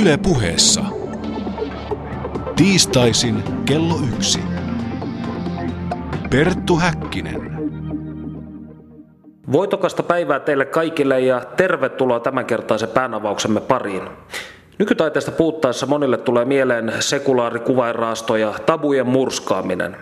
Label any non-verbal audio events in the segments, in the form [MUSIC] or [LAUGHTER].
Yle puheessa. Tiistaisin kello yksi. Perttu Häkkinen. Voitokasta päivää teille kaikille ja tervetuloa tämänkertaisen päänavauksemme pariin. Nykytaiteesta puhuttaessa monille tulee mieleen sekulaari ja tabujen murskaaminen.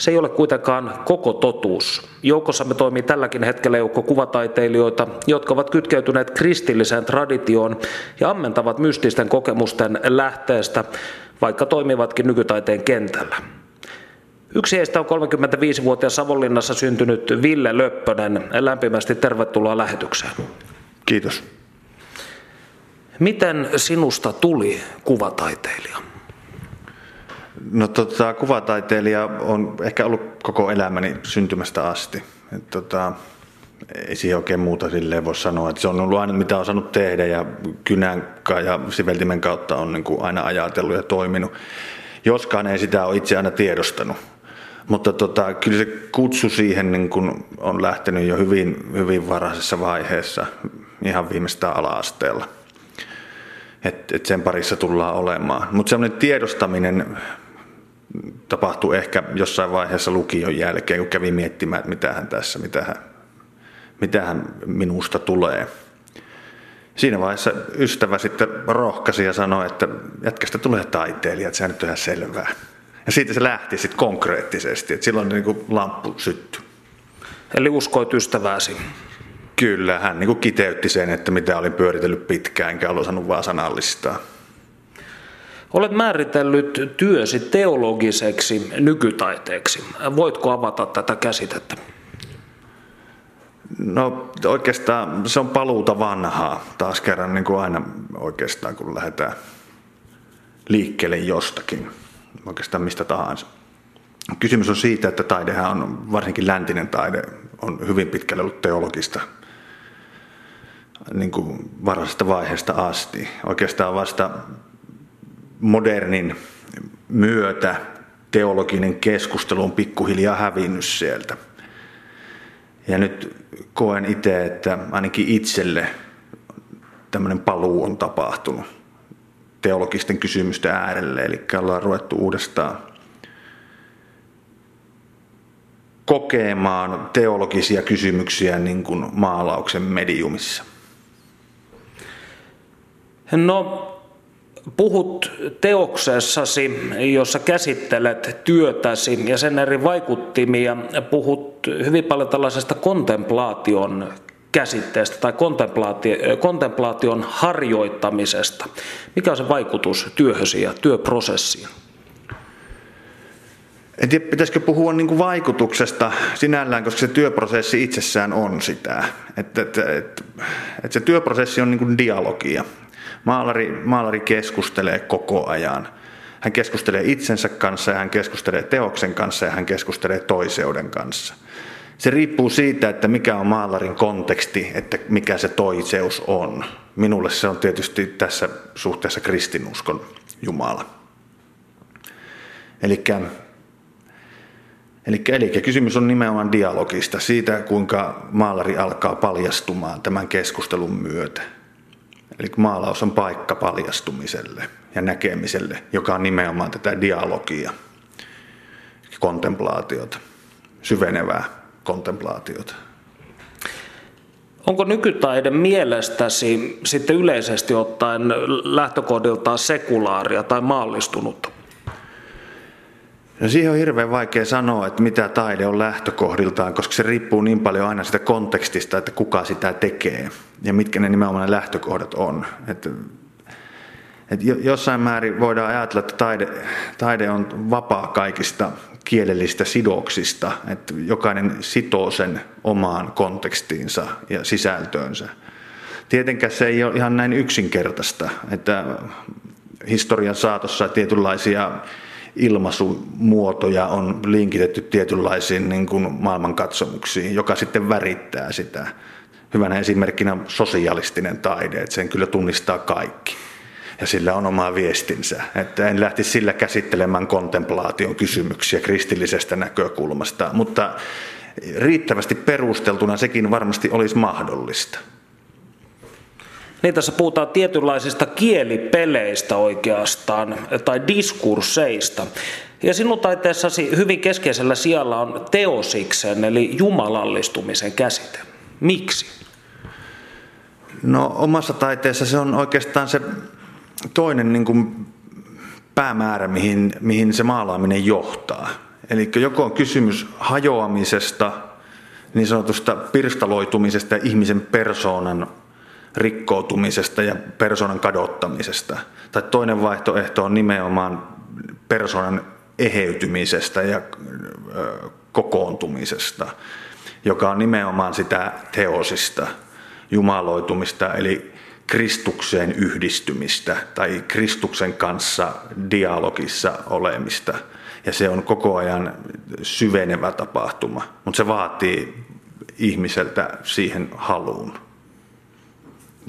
Se ei ole kuitenkaan koko totuus. Joukossamme toimii tälläkin hetkellä joukko kuvataiteilijoita, jotka ovat kytkeytyneet kristilliseen traditioon ja ammentavat mystisten kokemusten lähteestä, vaikka toimivatkin nykytaiteen kentällä. Yksi heistä on 35-vuotias Savonlinnassa syntynyt Ville Löppönen. Lämpimästi tervetuloa lähetykseen. Kiitos. Miten sinusta tuli kuvataiteilija? No tota, kuvataiteilija on ehkä ollut koko elämäni syntymästä asti. Et, tota, ei siihen oikein muuta silleen voi sanoa. Että se on ollut aina mitä on saanut tehdä ja kynän ja siveltimen kautta on niin kuin aina ajatellut ja toiminut. Joskaan ei sitä ole itse aina tiedostanut. Mutta tota, kyllä se kutsu siihen niin kun on lähtenyt jo hyvin, hyvin varhaisessa vaiheessa, ihan viimeistään ala-asteella. Että et sen parissa tullaan olemaan. Mutta semmoinen tiedostaminen tapahtui ehkä jossain vaiheessa lukion jälkeen, kun kävin miettimään, että mitähän tässä, mitähän, mitähän minusta tulee. Siinä vaiheessa ystävä sitten rohkasi ja sanoi, että jätkästä tulee taiteilija, että sehän nyt on ihan selvää. Ja siitä se lähti sitten konkreettisesti, että silloin niin kuin lamppu syttyi. Eli uskoit ystävääsi? Kyllä, hän niin kuin kiteytti sen, että mitä olin pyöritellyt pitkään, enkä ollut osannut vaan sanallistaa. Olet määritellyt työsi teologiseksi nykytaiteeksi. Voitko avata tätä käsitettä? No oikeastaan se on paluuta vanhaa taas kerran niin kuin aina oikeastaan kun lähdetään liikkeelle jostakin, oikeastaan mistä tahansa. Kysymys on siitä, että taidehan on, varsinkin läntinen taide, on hyvin pitkälle ollut teologista niin kuin varhaisesta vaiheesta asti. Oikeastaan vasta modernin myötä teologinen keskustelu on pikkuhiljaa hävinnyt sieltä. Ja nyt koen itse, että ainakin itselle tämmöinen paluu on tapahtunut teologisten kysymysten äärelle. Eli ollaan ruvettu uudestaan kokemaan teologisia kysymyksiä niin kuin maalauksen mediumissa. No, puhut teoksessasi, jossa käsittelet työtäsi ja sen eri vaikuttimia, puhut hyvin paljon tällaisesta kontemplaation käsitteestä tai kontemplaation harjoittamisesta. Mikä on se vaikutus työhösi ja työprosessiin? En tiedä, pitäisikö puhua niin vaikutuksesta sinällään, koska se työprosessi itsessään on sitä. Että, että, että, että se työprosessi on niin dialogia. Maalari, maalari keskustelee koko ajan. Hän keskustelee itsensä kanssa ja hän keskustelee teoksen kanssa ja hän keskustelee toiseuden kanssa. Se riippuu siitä, että mikä on maalarin konteksti, että mikä se toiseus on. Minulle se on tietysti tässä suhteessa kristinuskon Jumala. Eli Eli, eli kysymys on nimenomaan dialogista, siitä kuinka maalari alkaa paljastumaan tämän keskustelun myötä. Eli maalaus on paikka paljastumiselle ja näkemiselle, joka on nimenomaan tätä dialogia, kontemplaatiota, syvenevää kontemplaatiota. Onko nykytaide mielestäsi sitten yleisesti ottaen lähtökohdiltaan sekulaaria tai maallistunutta? No siihen on hirveän vaikea sanoa, että mitä taide on lähtökohdiltaan, koska se riippuu niin paljon aina sitä kontekstista, että kuka sitä tekee ja mitkä ne nimenomaan ne lähtökohdat on. Että, että jossain määrin voidaan ajatella, että taide, taide on vapaa kaikista kielellistä sidoksista, että jokainen sitoo sen omaan kontekstiinsa ja sisältöönsä. Tietenkään se ei ole ihan näin yksinkertaista, että historian saatossa tietynlaisia ilmaisumuotoja on linkitetty tietynlaisiin niin kuin maailmankatsomuksiin, joka sitten värittää sitä. Hyvänä esimerkkinä sosialistinen taide, että sen kyllä tunnistaa kaikki. Ja sillä on oma viestinsä. Että en lähti sillä käsittelemään kontemplaation kysymyksiä kristillisestä näkökulmasta, mutta riittävästi perusteltuna sekin varmasti olisi mahdollista. Niin tässä puhutaan tietynlaisista kielipeleistä oikeastaan, tai diskursseista. Ja sinun taiteessasi hyvin keskeisellä sijalla on teosiksen, eli jumalallistumisen käsite. Miksi? No omassa taiteessa se on oikeastaan se toinen niin kuin päämäärä, mihin, mihin se maalaaminen johtaa. Eli joko on kysymys hajoamisesta, niin sanotusta pirstaloitumisesta ja ihmisen persoonan rikkoutumisesta ja persoonan kadottamisesta. Tai toinen vaihtoehto on nimenomaan persoonan eheytymisestä ja kokoontumisesta, joka on nimenomaan sitä teosista, jumaloitumista, eli Kristukseen yhdistymistä tai Kristuksen kanssa dialogissa olemista. Ja se on koko ajan syvenevä tapahtuma, mutta se vaatii ihmiseltä siihen haluun.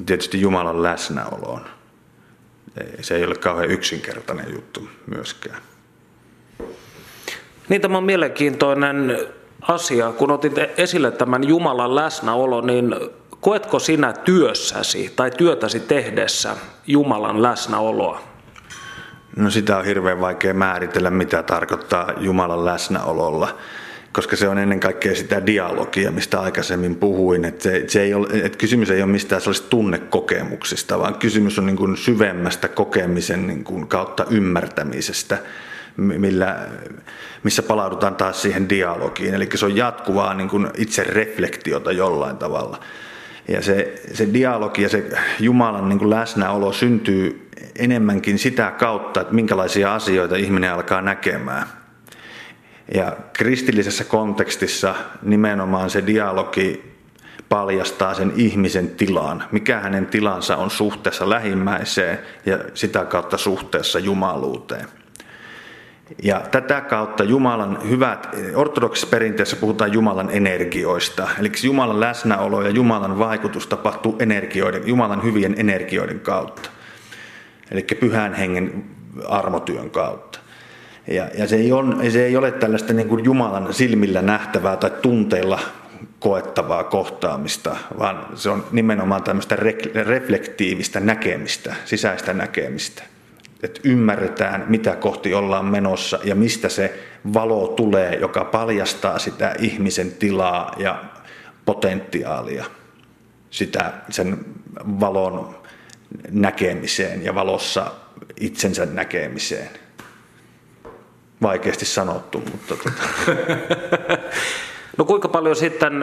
Tietysti Jumalan läsnäoloon. Se ei ole kauhean yksinkertainen juttu myöskään. Niin tämä on mielenkiintoinen asia. Kun otit esille tämän Jumalan läsnäolo, niin koetko sinä työssäsi tai työtäsi tehdessä Jumalan läsnäoloa? No sitä on hirveän vaikea määritellä, mitä tarkoittaa Jumalan läsnäololla koska se on ennen kaikkea sitä dialogia, mistä aikaisemmin puhuin. Että se, se ei ole, että kysymys ei ole mistään sellaisista tunnekokemuksista, vaan kysymys on niin kuin syvemmästä kokemisen niin kuin kautta ymmärtämisestä, millä, missä palaudutaan taas siihen dialogiin. Eli se on jatkuvaa niin kuin itse reflektiota jollain tavalla. Ja se, se dialogi ja se Jumalan niin kuin läsnäolo syntyy enemmänkin sitä kautta, että minkälaisia asioita ihminen alkaa näkemään – ja kristillisessä kontekstissa nimenomaan se dialogi paljastaa sen ihmisen tilan, mikä hänen tilansa on suhteessa lähimmäiseen ja sitä kautta suhteessa jumaluuteen. Ja tätä kautta Jumalan hyvät, ortodoksisessa perinteessä puhutaan Jumalan energioista. Eli Jumalan läsnäolo ja Jumalan vaikutus tapahtuu energioiden, Jumalan hyvien energioiden kautta. Eli pyhän hengen armotyön kautta. Ja, ja se, ei on, se ei ole tällaista niin kuin Jumalan silmillä nähtävää tai tunteilla koettavaa kohtaamista, vaan se on nimenomaan tämmöistä reflektiivistä näkemistä, sisäistä näkemistä. Että ymmärretään, mitä kohti ollaan menossa ja mistä se valo tulee, joka paljastaa sitä ihmisen tilaa ja potentiaalia sitä sen valon näkemiseen ja valossa itsensä näkemiseen vaikeasti sanottu, mutta tota. [LAUGHS] No kuinka paljon sitten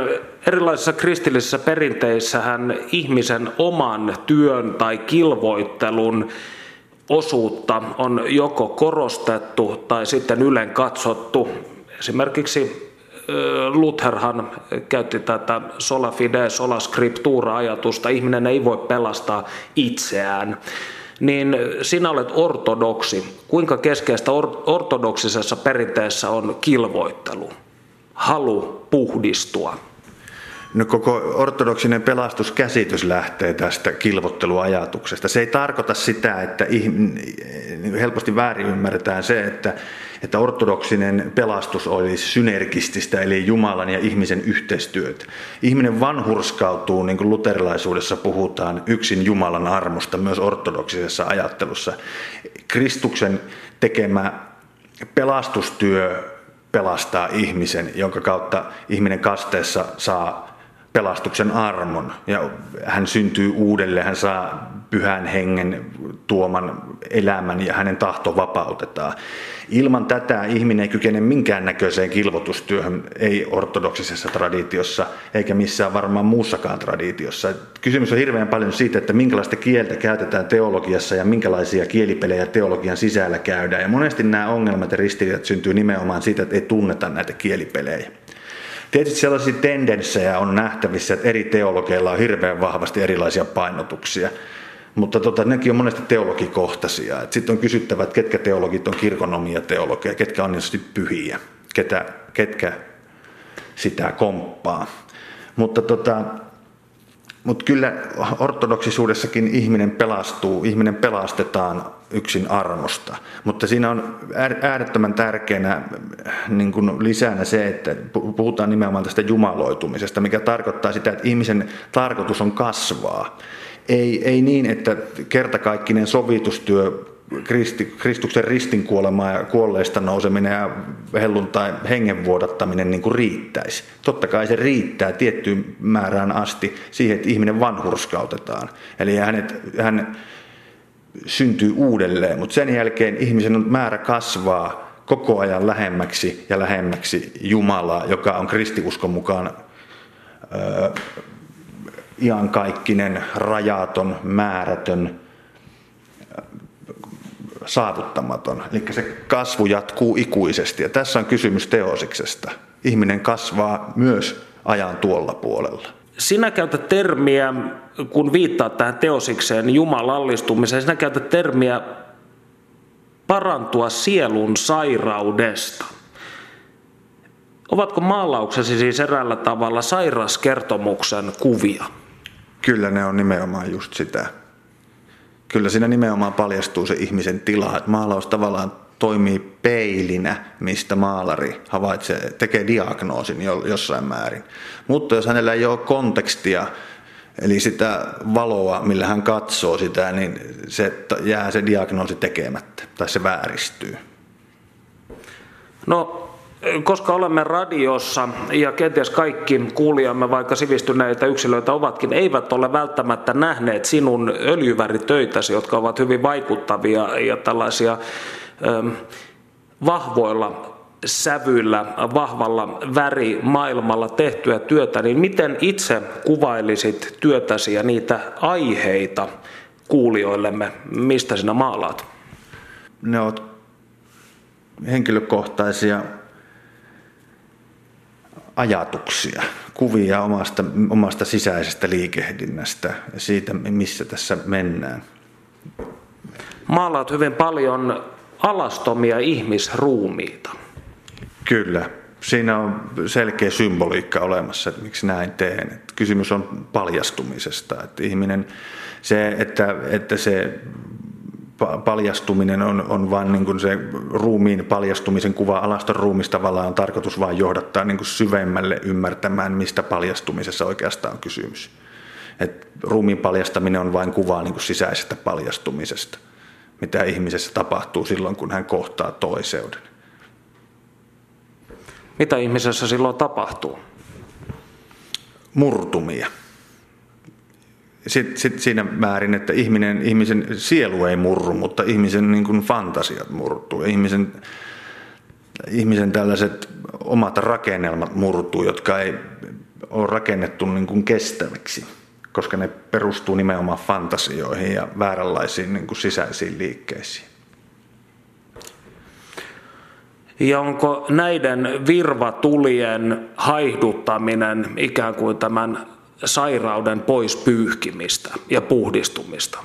erilaisissa kristillisissä perinteissähän ihmisen oman työn tai kilvoittelun osuutta on joko korostettu tai sitten ylen katsottu. Esimerkiksi Lutherhan käytti tätä sola fide, sola scriptura ajatusta. Ihminen ei voi pelastaa itseään niin sinä olet ortodoksi. Kuinka keskeistä ortodoksisessa perinteessä on kilvoittelu, halu puhdistua? No koko ortodoksinen pelastuskäsitys lähtee tästä kilvotteluajatuksesta. Se ei tarkoita sitä, että helposti väärin ymmärretään se, että, että ortodoksinen pelastus olisi synergististä, eli Jumalan ja ihmisen yhteistyöt. Ihminen vanhurskautuu, niin kuin luterilaisuudessa puhutaan, yksin Jumalan armosta, myös ortodoksisessa ajattelussa. Kristuksen tekemä pelastustyö pelastaa ihmisen, jonka kautta ihminen kasteessa saa pelastuksen armon ja hän syntyy uudelleen, hän saa pyhän hengen tuoman elämän ja hänen tahto vapautetaan. Ilman tätä ihminen ei kykene minkäännäköiseen kilvotustyöhön, ei ortodoksisessa traditiossa eikä missään varmaan muussakaan traditiossa. Kysymys on hirveän paljon siitä, että minkälaista kieltä käytetään teologiassa ja minkälaisia kielipelejä teologian sisällä käydään. Ja monesti nämä ongelmat ja ristiriidat syntyy nimenomaan siitä, että ei tunneta näitä kielipelejä. Tietysti sellaisia tendenssejä on nähtävissä, että eri teologeilla on hirveän vahvasti erilaisia painotuksia. Mutta tota, nekin on monesti teologikohtaisia. Sitten on kysyttävä, että ketkä teologit on kirkonomia teologeja, ketkä on niin pyhiä, ketä, ketkä sitä komppaa. Mutta tota, mutta kyllä ortodoksisuudessakin ihminen pelastuu, ihminen pelastetaan yksin armosta. Mutta siinä on äärettömän tärkeänä niin kuin lisänä se, että puhutaan nimenomaan tästä jumaloitumisesta, mikä tarkoittaa sitä, että ihmisen tarkoitus on kasvaa. Ei, ei niin, että kertakaikkinen sovitustyö Kristi, Kristuksen ristin kuolema ja kuolleista nouseminen ja helluntai hengen vuodattaminen niin kuin riittäisi. Totta kai se riittää tiettyyn määrään asti siihen, että ihminen vanhurskautetaan. Eli hänet, hän syntyy uudelleen, mutta sen jälkeen ihmisen määrä kasvaa koko ajan lähemmäksi ja lähemmäksi Jumalaa, joka on kristiuskon mukaan ö, iankaikkinen, rajaton, määrätön, saavuttamaton. Eli se kasvu jatkuu ikuisesti. Ja tässä on kysymys teosiksesta. Ihminen kasvaa myös ajan tuolla puolella. Sinä käytät termiä, kun viittaat tähän teosikseen, jumalallistumiseen, sinä käytät termiä parantua sielun sairaudesta. Ovatko maalauksesi siis eräällä tavalla sairaskertomuksen kuvia? Kyllä ne on nimenomaan just sitä. Kyllä siinä nimenomaan paljastuu se ihmisen tila. Että maalaus tavallaan toimii peilinä, mistä maalari havaitsee, tekee diagnoosin jossain määrin. Mutta jos hänellä ei ole kontekstia, eli sitä valoa, millä hän katsoo sitä, niin se jää se diagnoosi tekemättä tai se vääristyy. No koska olemme radiossa ja kenties kaikki kuulijamme, vaikka sivistyneitä yksilöitä ovatkin, eivät ole välttämättä nähneet sinun öljyväritöitäsi, jotka ovat hyvin vaikuttavia ja tällaisia ähm, vahvoilla sävyillä, vahvalla värimaailmalla tehtyä työtä, niin miten itse kuvailisit työtäsi ja niitä aiheita kuulijoillemme, mistä sinä maalaat? Ne ovat henkilökohtaisia ajatuksia, kuvia omasta, omasta sisäisestä liikehdinnästä ja siitä, missä tässä mennään. Maalaat hyvin paljon alastomia ihmisruumiita. Kyllä. Siinä on selkeä symboliikka olemassa, että miksi näin teen. Että kysymys on paljastumisesta. Että ihminen, se, että, että se paljastuminen on, on vain niin kuin se ruumiin paljastumisen kuva alaston ruumista tavallaan on tarkoitus vain johdattaa niin kuin syvemmälle ymmärtämään, mistä paljastumisessa oikeastaan on kysymys. Et ruumiin paljastaminen on vain kuva niin kuin sisäisestä paljastumisesta, mitä ihmisessä tapahtuu silloin, kun hän kohtaa toiseuden. Mitä ihmisessä silloin tapahtuu? Murtumia sit, sit siinä määrin, että ihminen, ihmisen sielu ei murru, mutta ihmisen niin kuin fantasiat murtuu. Ihmisen, ihmisen tällaiset omat rakennelmat murtuu, jotka ei ole rakennettu niin kuin kestäviksi, koska ne perustuu nimenomaan fantasioihin ja vääränlaisiin niin kuin sisäisiin liikkeisiin. Ja onko näiden virvatulien haihduttaminen ikään kuin tämän sairauden pois pyyhkimistä ja puhdistumista?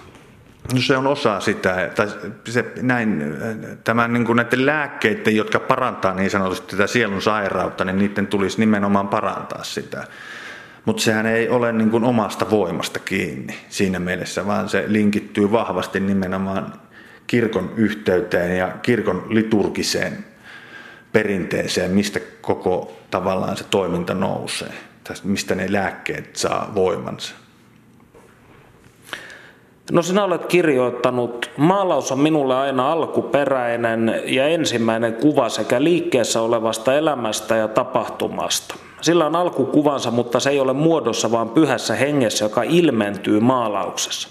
No se on osa sitä, tai se, näin, tämän, niin kuin näiden lääkkeiden, jotka parantaa niin sanotusti tätä sielun sairautta, niin niiden tulisi nimenomaan parantaa sitä. Mutta sehän ei ole niin kuin omasta voimasta kiinni siinä mielessä, vaan se linkittyy vahvasti nimenomaan kirkon yhteyteen ja kirkon liturgiseen perinteeseen, mistä koko tavallaan se toiminta nousee mistä ne lääkkeet saa voimansa? No sinä olet kirjoittanut, maalaus on minulle aina alkuperäinen ja ensimmäinen kuva sekä liikkeessä olevasta elämästä ja tapahtumasta. Sillä on alkukuvansa, mutta se ei ole muodossa, vaan pyhässä hengessä, joka ilmentyy maalauksessa.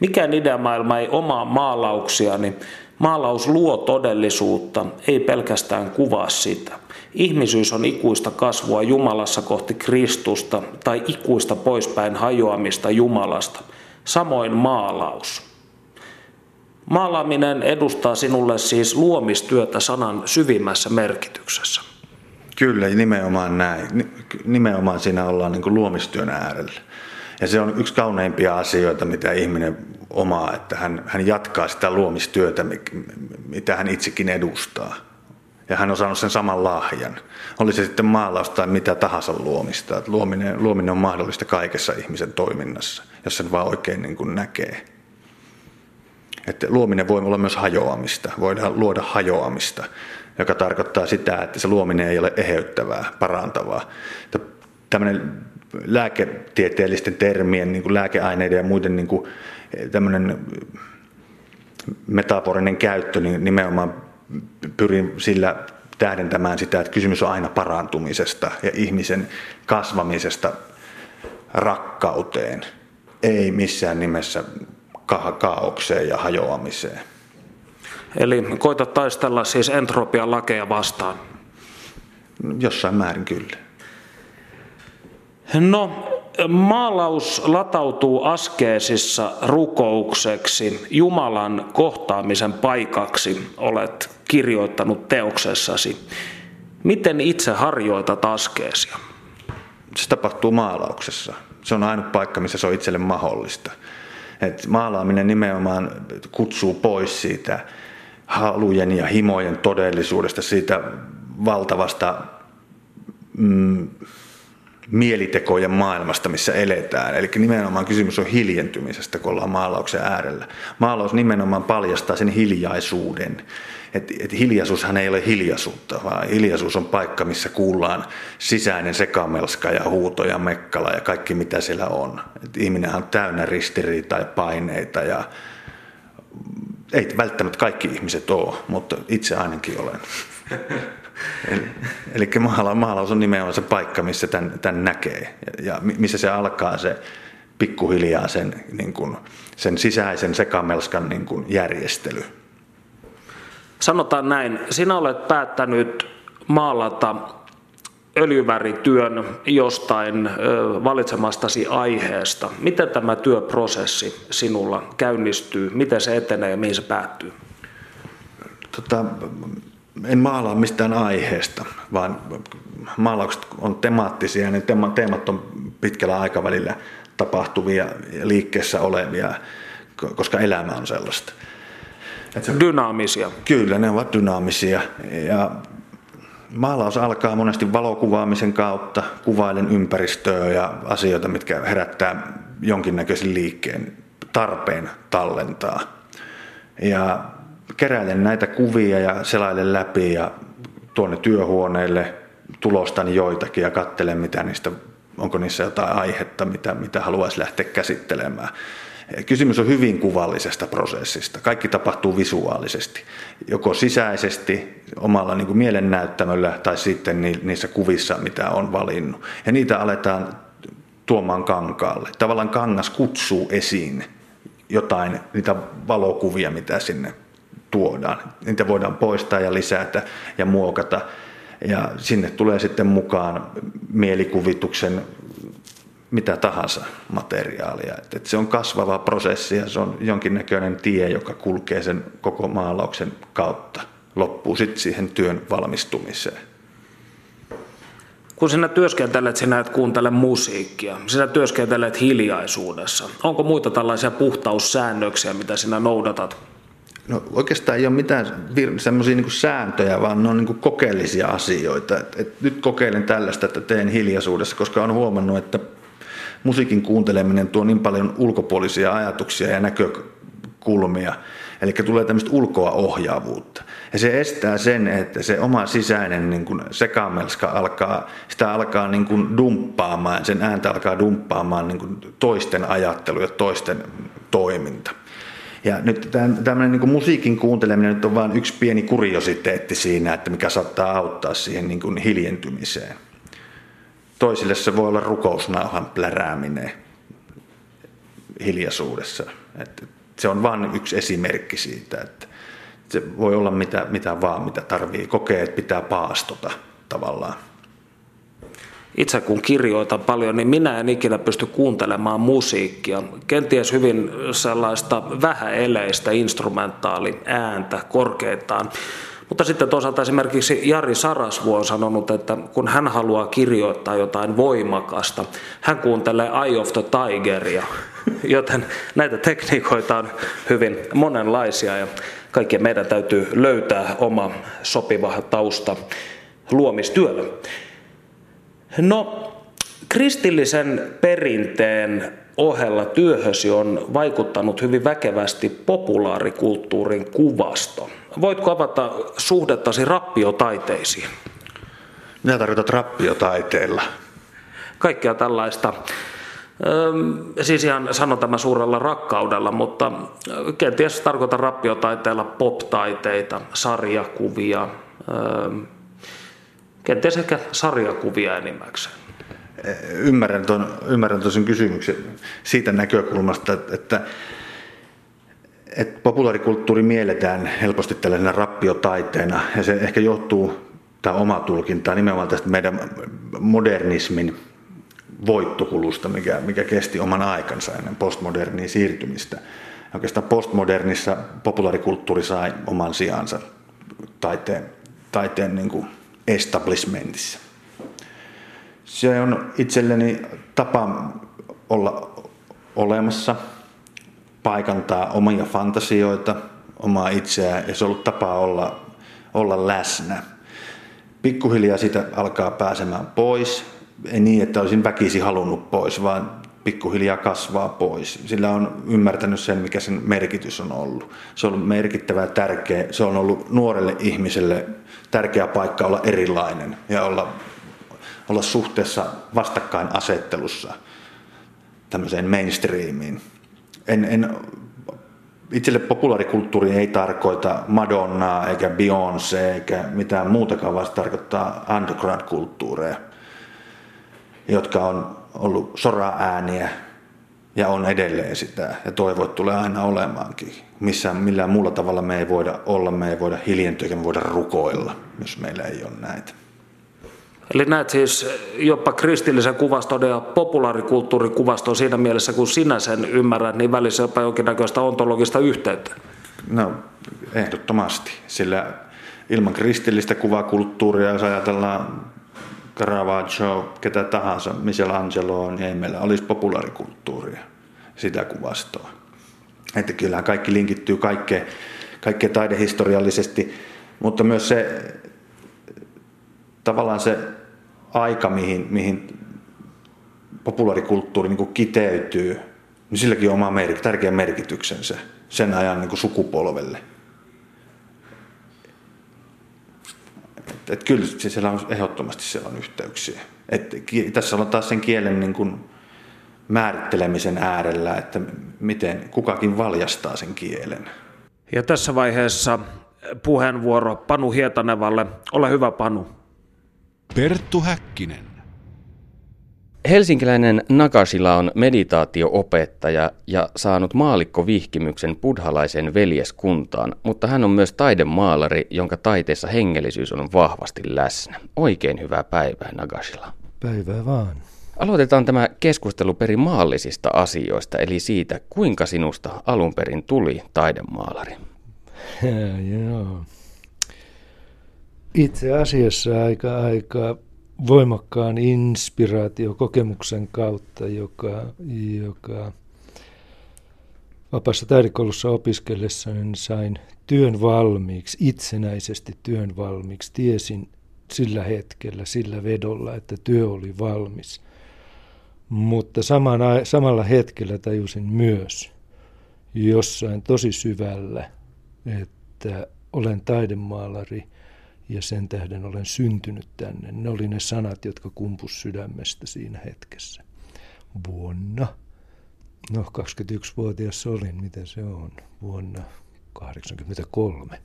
Mikään ideamaailma ei omaa maalauksiani. Maalaus luo todellisuutta, ei pelkästään kuvaa sitä. Ihmisyys on ikuista kasvua Jumalassa kohti Kristusta tai ikuista poispäin hajoamista Jumalasta. Samoin maalaus. Maalaaminen edustaa sinulle siis luomistyötä sanan syvimmässä merkityksessä. Kyllä, nimenomaan näin. Nimenomaan siinä ollaan niin luomistyön äärellä. Ja se on yksi kauneimpia asioita, mitä ihminen omaa, että hän, hän jatkaa sitä luomistyötä, mitä hän itsekin edustaa ja hän on saanut sen saman lahjan. Oli se sitten maalaus tai mitä tahansa luomista. Että luominen, luominen on mahdollista kaikessa ihmisen toiminnassa, jos sen vaan oikein niin kuin näkee. Että luominen voi olla myös hajoamista. Voidaan luoda hajoamista, joka tarkoittaa sitä, että se luominen ei ole eheyttävää, parantavaa. Tämmöinen lääketieteellisten termien, niin kuin lääkeaineiden ja muiden niin kuin, tämmöinen metaforinen käyttö, niin nimenomaan pyrin sillä tähdentämään sitä, että kysymys on aina parantumisesta ja ihmisen kasvamisesta rakkauteen, ei missään nimessä kaaukseen ja hajoamiseen. Eli koita taistella siis entropian lakeja vastaan. Jossain määrin kyllä. No, maalaus latautuu askeesissa rukoukseksi, Jumalan kohtaamisen paikaksi olet kirjoittanut teoksessasi. Miten itse harjoitat askeesia? Se tapahtuu maalauksessa. Se on ainut paikka, missä se on itselle mahdollista. Et maalaaminen nimenomaan kutsuu pois siitä halujen ja himojen todellisuudesta, siitä valtavasta mm, mielitekojen maailmasta, missä eletään. Eli nimenomaan kysymys on hiljentymisestä, kun ollaan maalauksen äärellä. Maalaus nimenomaan paljastaa sen hiljaisuuden. Et, et hiljaisuushan ei ole hiljaisuutta, vaan hiljaisuus on paikka, missä kuullaan sisäinen sekamelska ja huuto ja mekkala ja kaikki mitä siellä on. Et ihminenhän on täynnä ristiriita ja paineita ja ei välttämättä kaikki ihmiset ole, mutta itse ainakin olen. [LAUGHS] Eli, eli maalaus on nimenomaan se paikka, missä tämän, tämän näkee ja missä se alkaa se pikkuhiljaa sen, niin kuin, sen sisäisen sekamelskan niin kuin järjestely. Sanotaan näin, sinä olet päättänyt maalata öljyvärityön jostain valitsemastasi aiheesta. Miten tämä työprosessi sinulla käynnistyy? Miten se etenee ja mihin se päättyy? Tota, en maalaa mistään aiheesta, vaan maalaukset on temaattisia ne teemat on pitkällä aikavälillä tapahtuvia ja liikkeessä olevia, koska elämä on sellaista. Dynaamisia. Kyllä, ne ovat dynaamisia. Ja maalaus alkaa monesti valokuvaamisen kautta, kuvailen ympäristöä ja asioita, mitkä herättää jonkinnäköisen liikkeen tarpeen tallentaa. Ja keräilen näitä kuvia ja selailen läpi ja tuonne työhuoneelle tulostan joitakin ja katselen, mitä niistä, onko niissä jotain aihetta, mitä, mitä haluaisi lähteä käsittelemään. Kysymys on hyvin kuvallisesta prosessista. Kaikki tapahtuu visuaalisesti, joko sisäisesti omalla niin kuin mielennäyttämöllä tai sitten niissä kuvissa, mitä on valinnut. Ja niitä aletaan tuomaan kankaalle. Tavallaan kangas kutsuu esiin jotain, niitä valokuvia, mitä sinne tuodaan. Niitä voidaan poistaa ja lisätä ja muokata. Ja sinne tulee sitten mukaan mielikuvituksen mitä tahansa materiaalia. Et se on kasvava prosessi ja se on jonkinnäköinen tie, joka kulkee sen koko maalauksen kautta. Loppuu sitten siihen työn valmistumiseen. Kun sinä työskentelet, sinä et kuuntele musiikkia, sinä työskentelet hiljaisuudessa. Onko muita tällaisia puhtaussäännöksiä, mitä sinä noudatat? No oikeastaan ei ole mitään semmoisia niin sääntöjä, vaan ne on niin kokeellisia asioita. Et, et nyt kokeilen tällaista, että teen hiljaisuudessa, koska olen huomannut, että musiikin kuunteleminen tuo niin paljon ulkopuolisia ajatuksia ja näkökulmia. Eli tulee tämmöistä ulkoa ohjaavuutta. Ja se estää sen, että se oma sisäinen niin kuin sekamelska alkaa, sitä alkaa niin kuin dumppaamaan, sen ääntä alkaa dumppaamaan niin kuin toisten ajattelu ja toisten toiminta. Ja nyt tämmöinen niin musiikin kuunteleminen nyt on vain yksi pieni kuriositeetti siinä, että mikä saattaa auttaa siihen niin kuin hiljentymiseen. Toisille se voi olla rukousnauhan plärääminen hiljaisuudessa. Että se on vain yksi esimerkki siitä, että se voi olla mitä, mitä vaan, mitä tarvii kokea, että pitää paastota tavallaan. Itse kun kirjoitan paljon, niin minä en ikinä pysty kuuntelemaan musiikkia. Kenties hyvin sellaista vähäeleistä instrumentaali ääntä korkeintaan. Mutta sitten toisaalta esimerkiksi Jari Sarasvu on sanonut, että kun hän haluaa kirjoittaa jotain voimakasta, hän kuuntelee Eye of the Tigeria, joten näitä tekniikoita on hyvin monenlaisia ja kaikkien meidän täytyy löytää oma sopiva tausta luomistyölle. No, kristillisen perinteen ohella työhösi on vaikuttanut hyvin väkevästi populaarikulttuurin kuvasto. Voitko avata suhdettasi rappiotaiteisiin? Mitä tarkoitat rappiotaiteilla? kaikkea tällaista. Siis ihan sanon tämä suurella rakkaudella, mutta kenties tarkoitan rappiotaiteella pop-taiteita, sarjakuvia, kenties ehkä sarjakuvia enimmäkseen. Ymmärrän tuon, ymmärrän tuon kysymyksen siitä näkökulmasta, että, että populaarikulttuuri mielletään helposti tällaisena rappiotaiteena ja se ehkä johtuu, tämä oma tulkinta nimenomaan tästä meidän modernismin voittokulusta, mikä, mikä kesti oman aikansa ennen postmodernia siirtymistä. Oikeastaan postmodernissa populaarikulttuuri sai oman sijansa taiteen, taiteen niin kuin establishmentissa. Se on itselleni tapa olla olemassa, paikantaa omia fantasioita, omaa itseään ja se on ollut tapa olla, olla läsnä. Pikkuhiljaa sitä alkaa pääsemään pois, ei niin, että olisin väkisi halunnut pois, vaan pikkuhiljaa kasvaa pois. Sillä on ymmärtänyt sen, mikä sen merkitys on ollut. Se on ollut merkittävä ja tärkeä. Se on ollut nuorelle ihmiselle tärkeä paikka olla erilainen ja olla, olla suhteessa vastakkainasettelussa tämmöiseen mainstreamiin. En, en, itselle populaarikulttuuri ei tarkoita Madonnaa eikä Beyoncé eikä mitään muutakaan, vaan se tarkoittaa underground-kulttuureja jotka on ollut sora-ääniä ja on edelleen sitä ja toivo, että tulee aina olemaankin. Missään, millään muulla tavalla me ei voida olla, me ei voida hiljentyä me voida rukoilla, jos meillä ei ole näitä. Eli näet siis jopa kristillisen kuvaston ja populaarikulttuurin kuvaston siinä mielessä, kun sinä sen ymmärrät, niin välissä jopa jonkinnäköistä ontologista yhteyttä. No, ehdottomasti. Sillä ilman kristillistä kuvakulttuuria, jos ajatellaan Caravaggio, ketä tahansa, Michelangelo niin ei meillä olisi populaarikulttuuria, sitä kuvastoa. Että kyllä kaikki linkittyy kaikkeen, kaikkeen taidehistoriallisesti, mutta myös se tavallaan se aika, mihin, mihin populaarikulttuuri niin kiteytyy, niin silläkin on oma merk, tärkeä merkityksensä sen ajan niin sukupolvelle. Että, kyllä siellä on ehdottomasti siellä on yhteyksiä. Että tässä ollaan taas sen kielen niin kuin määrittelemisen äärellä, että miten kukakin valjastaa sen kielen. Ja tässä vaiheessa puheenvuoro Panu Hietanevalle. Ole hyvä Panu. Perttu Häkkinen. Helsinkiläinen Nakashila on meditaatioopettaja ja saanut maalikkovihkimyksen buddhalaiseen veljeskuntaan, mutta hän on myös taidemaalari, jonka taiteessa hengellisyys on vahvasti läsnä. Oikein hyvää päivää, Nakashila. Päivää vaan. Aloitetaan tämä keskustelu perin maallisista asioista, eli siitä, kuinka sinusta alun perin tuli taidemaalari. Joo. Itse asiassa aika, aika voimakkaan inspiraatiokokemuksen kautta, joka, joka vapaassa taidekoulussa opiskellessa niin sain työn valmiiksi, itsenäisesti työn valmiiksi. Tiesin sillä hetkellä, sillä vedolla, että työ oli valmis. Mutta saman, samalla hetkellä tajusin myös jossain tosi syvällä, että olen taidemaalari – ja sen tähden olen syntynyt tänne. Ne oli ne sanat, jotka kumpus sydämestä siinä hetkessä. Vuonna, no 21-vuotias olin, mitä se on, vuonna 83.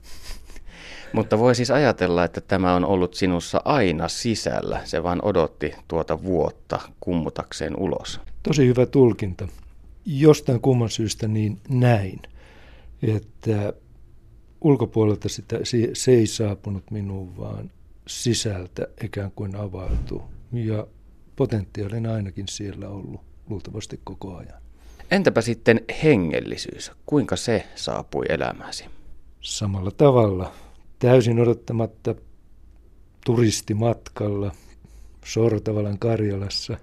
Mutta voi siis ajatella, että tämä on ollut sinussa aina sisällä. Se vaan odotti tuota vuotta kummutakseen ulos. Tosi hyvä tulkinta. Jostain kumman syystä niin näin, että ulkopuolelta sitä, se ei saapunut minuun, vaan sisältä ikään kuin avautu. Ja potentiaalin ainakin siellä ollut luultavasti koko ajan. Entäpä sitten hengellisyys? Kuinka se saapui elämääsi? Samalla tavalla, täysin odottamatta turistimatkalla Sortavalan Karjalassa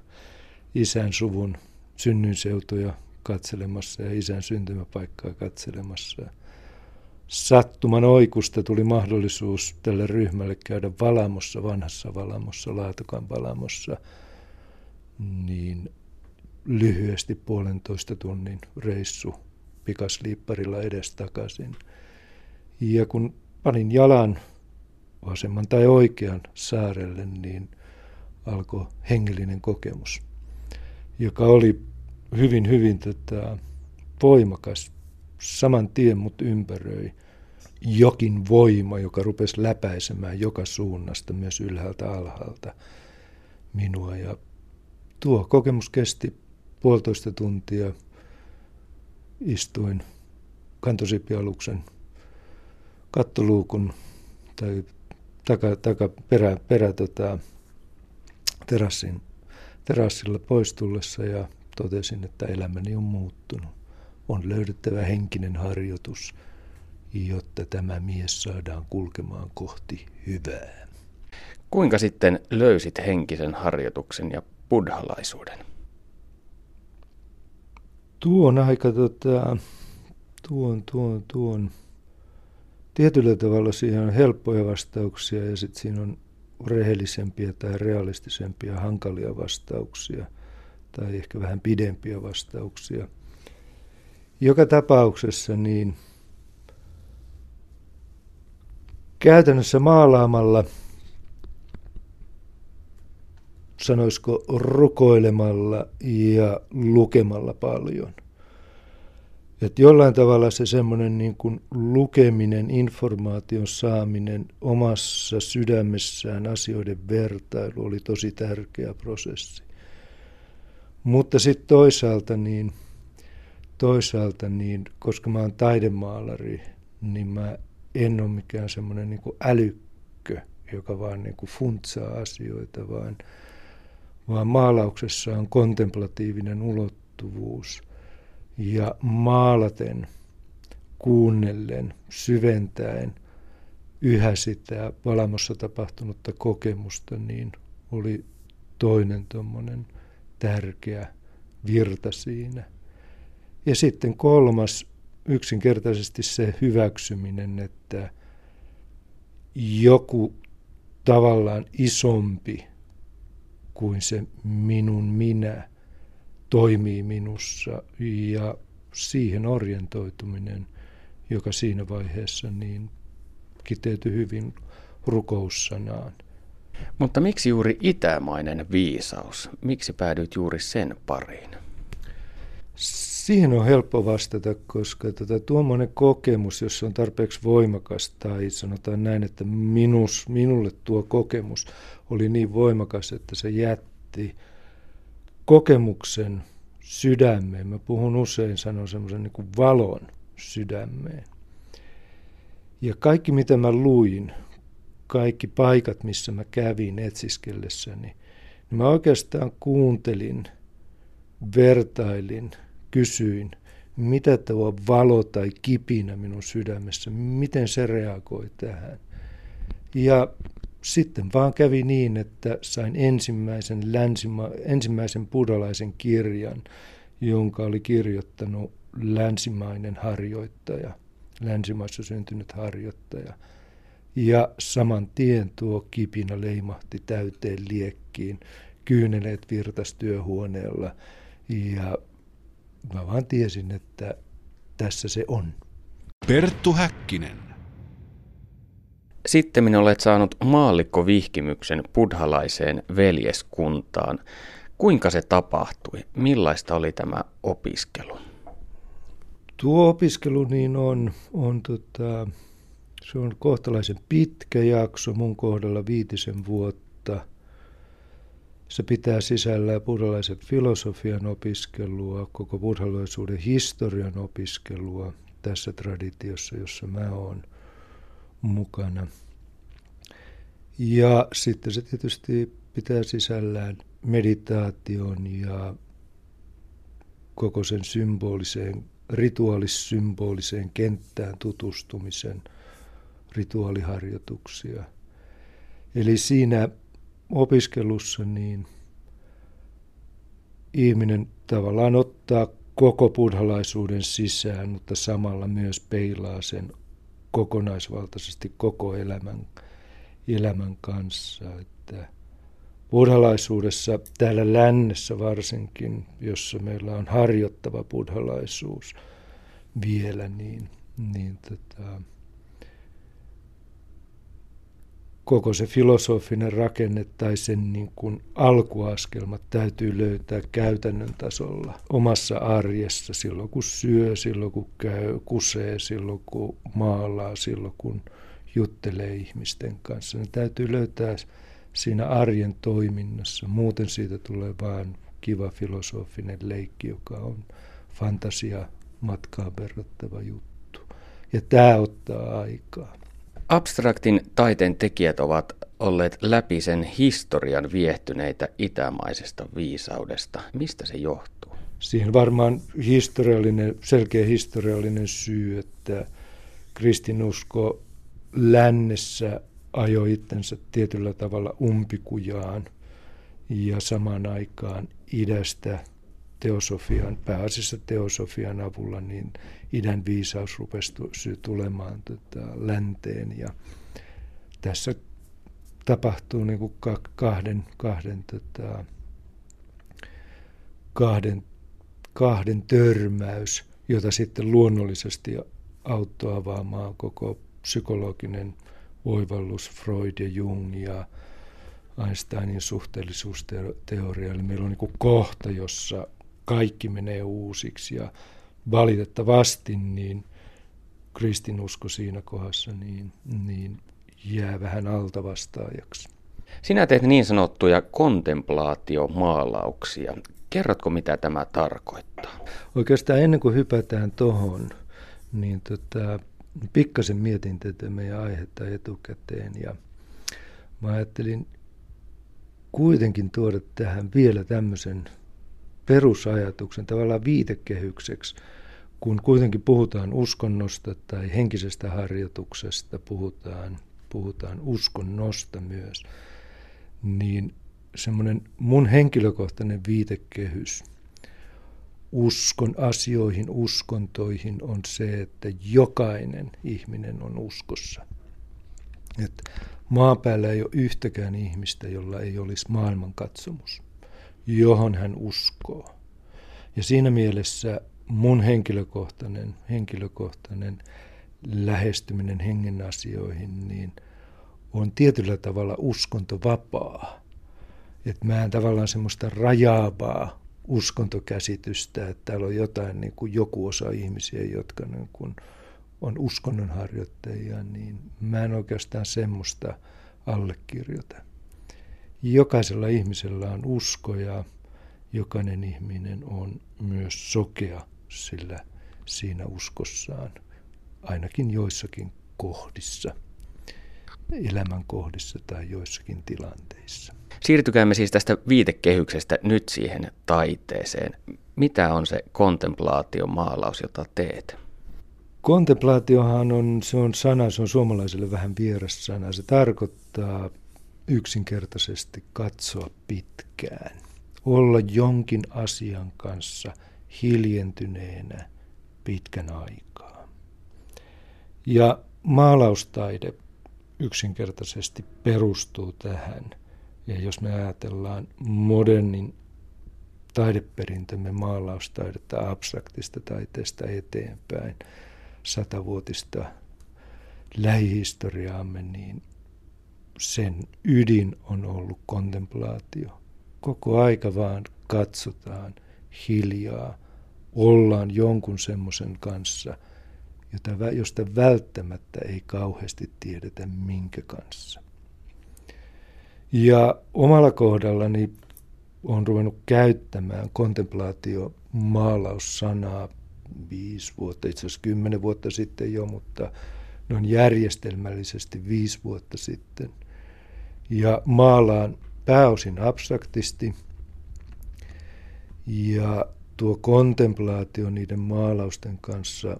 isän suvun synnyinseutuja katselemassa ja isän syntymäpaikkaa katselemassa – sattuman oikusta tuli mahdollisuus tälle ryhmälle käydä Valamossa, vanhassa Valamossa, Laatokan Valamossa, niin lyhyesti puolentoista tunnin reissu pikasliipparilla edestakaisin. Ja kun panin jalan vasemman tai oikean saarelle, niin alkoi hengellinen kokemus, joka oli hyvin, hyvin tota, voimakas. Saman tien mut ympäröi jokin voima, joka rupesi läpäisemään joka suunnasta, myös ylhäältä alhaalta minua. Ja tuo kokemus kesti puolitoista tuntia. Istuin kantosipialuksen kattoluukun tai taka, taka perä, perä tota, terassin, terassilla poistullessa ja totesin, että elämäni on muuttunut. On löydettävä henkinen harjoitus, jotta tämä mies saadaan kulkemaan kohti hyvää. Kuinka sitten löysit henkisen harjoituksen ja buddhalaisuuden? Tuon aika, tota, tuon, tuon, tuon. Tietyllä tavalla siihen on helppoja vastauksia ja sitten siinä on rehellisempiä tai realistisempia hankalia vastauksia tai ehkä vähän pidempiä vastauksia. Joka tapauksessa niin käytännössä maalaamalla, sanoisiko rukoilemalla ja lukemalla paljon – että jollain tavalla se semmoinen niin kuin lukeminen, informaation saaminen omassa sydämessään asioiden vertailu oli tosi tärkeä prosessi. Mutta sitten toisaalta niin, toisaalta niin, koska mä oon taidemaalari, niin mä en ole mikään semmoinen niin älykkö, joka vaan niin kuin funtsaa asioita, vaan, vaan maalauksessa on kontemplatiivinen ulottuvuus – ja maalaten, kuunnellen, syventäen yhä sitä valamossa tapahtunutta kokemusta, niin oli toinen tuommoinen tärkeä virta siinä. Ja sitten kolmas, yksinkertaisesti se hyväksyminen, että joku tavallaan isompi kuin se minun minä toimii minussa ja siihen orientoituminen, joka siinä vaiheessa niin kiteytyi hyvin rukoussanaan. Mutta miksi juuri itämainen viisaus? Miksi päädyit juuri sen pariin? Siihen on helppo vastata, koska tota, tuommoinen kokemus, jos se on tarpeeksi voimakas, tai sanotaan näin, että minus, minulle tuo kokemus oli niin voimakas, että se jätti kokemuksen sydämeen. Mä puhun usein, sanon semmoisen niin valon sydämeen. Ja kaikki mitä mä luin, kaikki paikat, missä mä kävin etsiskellessäni, niin mä oikeastaan kuuntelin, vertailin, kysyin, mitä tuo valo tai kipinä minun sydämessä, miten se reagoi tähän. Ja sitten vaan kävi niin, että sain ensimmäisen, länsima, ensimmäisen buddhalaisen kirjan, jonka oli kirjoittanut länsimainen harjoittaja, länsimaissa syntynyt harjoittaja. Ja saman tien tuo kipinä leimahti täyteen liekkiin, kyyneleet virtas työhuoneella ja mä vaan tiesin, että tässä se on. Perttu Häkkinen. Sitten minä olet saanut maallikkovihkimyksen buddhalaiseen veljeskuntaan. Kuinka se tapahtui? Millaista oli tämä opiskelu? Tuo opiskelu niin on, on tota, se on kohtalaisen pitkä jakso, mun kohdalla viitisen vuotta. Se pitää sisällä buddhalaisen filosofian opiskelua, koko buddhalaisuuden historian opiskelua tässä traditiossa, jossa mä oon – mukana. Ja sitten se tietysti pitää sisällään meditaation ja koko sen symboliseen, rituaalissymboliseen kenttään tutustumisen rituaaliharjoituksia. Eli siinä opiskelussa niin ihminen tavallaan ottaa koko buddhalaisuuden sisään, mutta samalla myös peilaa sen kokonaisvaltaisesti koko elämän, elämän kanssa. Että buddhalaisuudessa, täällä lännessä varsinkin, jossa meillä on harjoittava buddhalaisuus vielä, niin, niin tota, koko se filosofinen rakenne tai sen niin kuin alkuaskelmat täytyy löytää käytännön tasolla omassa arjessa silloin kun syö, silloin kun käy, kusee, silloin kun maalaa, silloin kun juttelee ihmisten kanssa. Ne täytyy löytää siinä arjen toiminnassa. Muuten siitä tulee vain kiva filosofinen leikki, joka on fantasia matkaan verrattava juttu. Ja tämä ottaa aikaa. Abstraktin taiteen tekijät ovat olleet läpi sen historian viehtyneitä itämaisesta viisaudesta. Mistä se johtuu? Siihen varmaan historiallinen, selkeä historiallinen syy, että kristinusko lännessä ajoi itsensä tietyllä tavalla umpikujaan ja samaan aikaan idästä teosofian, pääasiassa teosofian avulla, niin idän viisaus rupesi tulemaan tota, länteen. Ja tässä tapahtuu niin kuin kahden, kahden, tota, kahden, kahden törmäys, jota sitten luonnollisesti auttoi avaamaan koko psykologinen oivallus, Freud ja Jung ja Einsteinin suhteellisuusteoria. Eli meillä on niin kohta, jossa kaikki menee uusiksi ja valitettavasti niin kristinusko siinä kohdassa niin, niin jää vähän altavastaajaksi. Sinä teet niin sanottuja kontemplaatiomaalauksia. Kerrotko, mitä tämä tarkoittaa? Oikeastaan ennen kuin hypätään tuohon, niin tota, pikkasen mietin tätä meidän aihetta etukäteen ja mä ajattelin kuitenkin tuoda tähän vielä tämmöisen perusajatuksen tavallaan viitekehykseksi, kun kuitenkin puhutaan uskonnosta tai henkisestä harjoituksesta, puhutaan, puhutaan uskonnosta myös, niin semmoinen mun henkilökohtainen viitekehys uskon asioihin, uskontoihin on se, että jokainen ihminen on uskossa. Et maapäällä ei ole yhtäkään ihmistä, jolla ei olisi maailmankatsomus johon hän uskoo. Ja siinä mielessä mun henkilökohtainen, henkilökohtainen lähestyminen hengen asioihin niin on tietyllä tavalla uskontovapaa. Että mä en tavallaan semmoista rajaavaa uskontokäsitystä, että täällä on jotain niin kuin joku osa ihmisiä, jotka niin kuin on uskonnonharjoittajia, niin mä en oikeastaan semmoista allekirjoita. Jokaisella ihmisellä on usko ja jokainen ihminen on myös sokea sillä siinä uskossaan, ainakin joissakin kohdissa, elämän kohdissa tai joissakin tilanteissa. Siirtykäämme siis tästä viitekehyksestä nyt siihen taiteeseen. Mitä on se kontemplaatiomaalaus, jota teet? Kontemplaatiohan on, se on sana, se on suomalaiselle vähän vieras sana. Se tarkoittaa yksinkertaisesti katsoa pitkään, olla jonkin asian kanssa hiljentyneenä pitkän aikaa. Ja maalaustaide yksinkertaisesti perustuu tähän. Ja jos me ajatellaan modernin taideperintömme maalaustaidetta abstraktista taiteesta eteenpäin, satavuotista lähihistoriaamme, niin sen ydin on ollut kontemplaatio. Koko aika vaan katsotaan hiljaa, ollaan jonkun semmoisen kanssa, jota, josta välttämättä ei kauheasti tiedetä minkä kanssa. Ja omalla kohdallani on ruvennut käyttämään kontemplaatio maalaussanaa viisi vuotta, itse asiassa kymmenen vuotta sitten jo, mutta noin järjestelmällisesti viisi vuotta sitten – ja maalaan pääosin abstraktisti. Ja tuo kontemplaatio niiden maalausten kanssa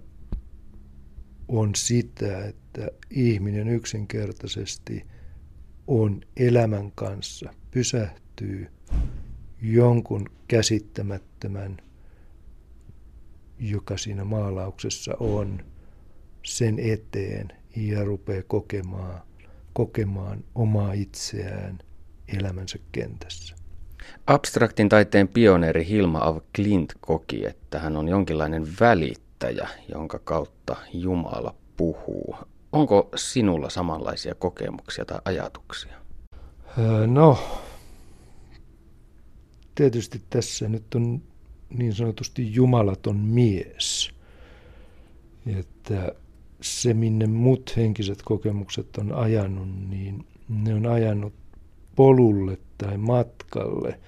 on sitä, että ihminen yksinkertaisesti on elämän kanssa, pysähtyy jonkun käsittämättömän, joka siinä maalauksessa on, sen eteen ja rupeaa kokemaan kokemaan omaa itseään elämänsä kentässä. Abstraktin taiteen pioneeri Hilma av Klint koki, että hän on jonkinlainen välittäjä, jonka kautta Jumala puhuu. Onko sinulla samanlaisia kokemuksia tai ajatuksia? No, tietysti tässä nyt on niin sanotusti jumalaton mies. Että se, minne mut henkiset kokemukset on ajanut, niin ne on ajanut polulle tai matkalle,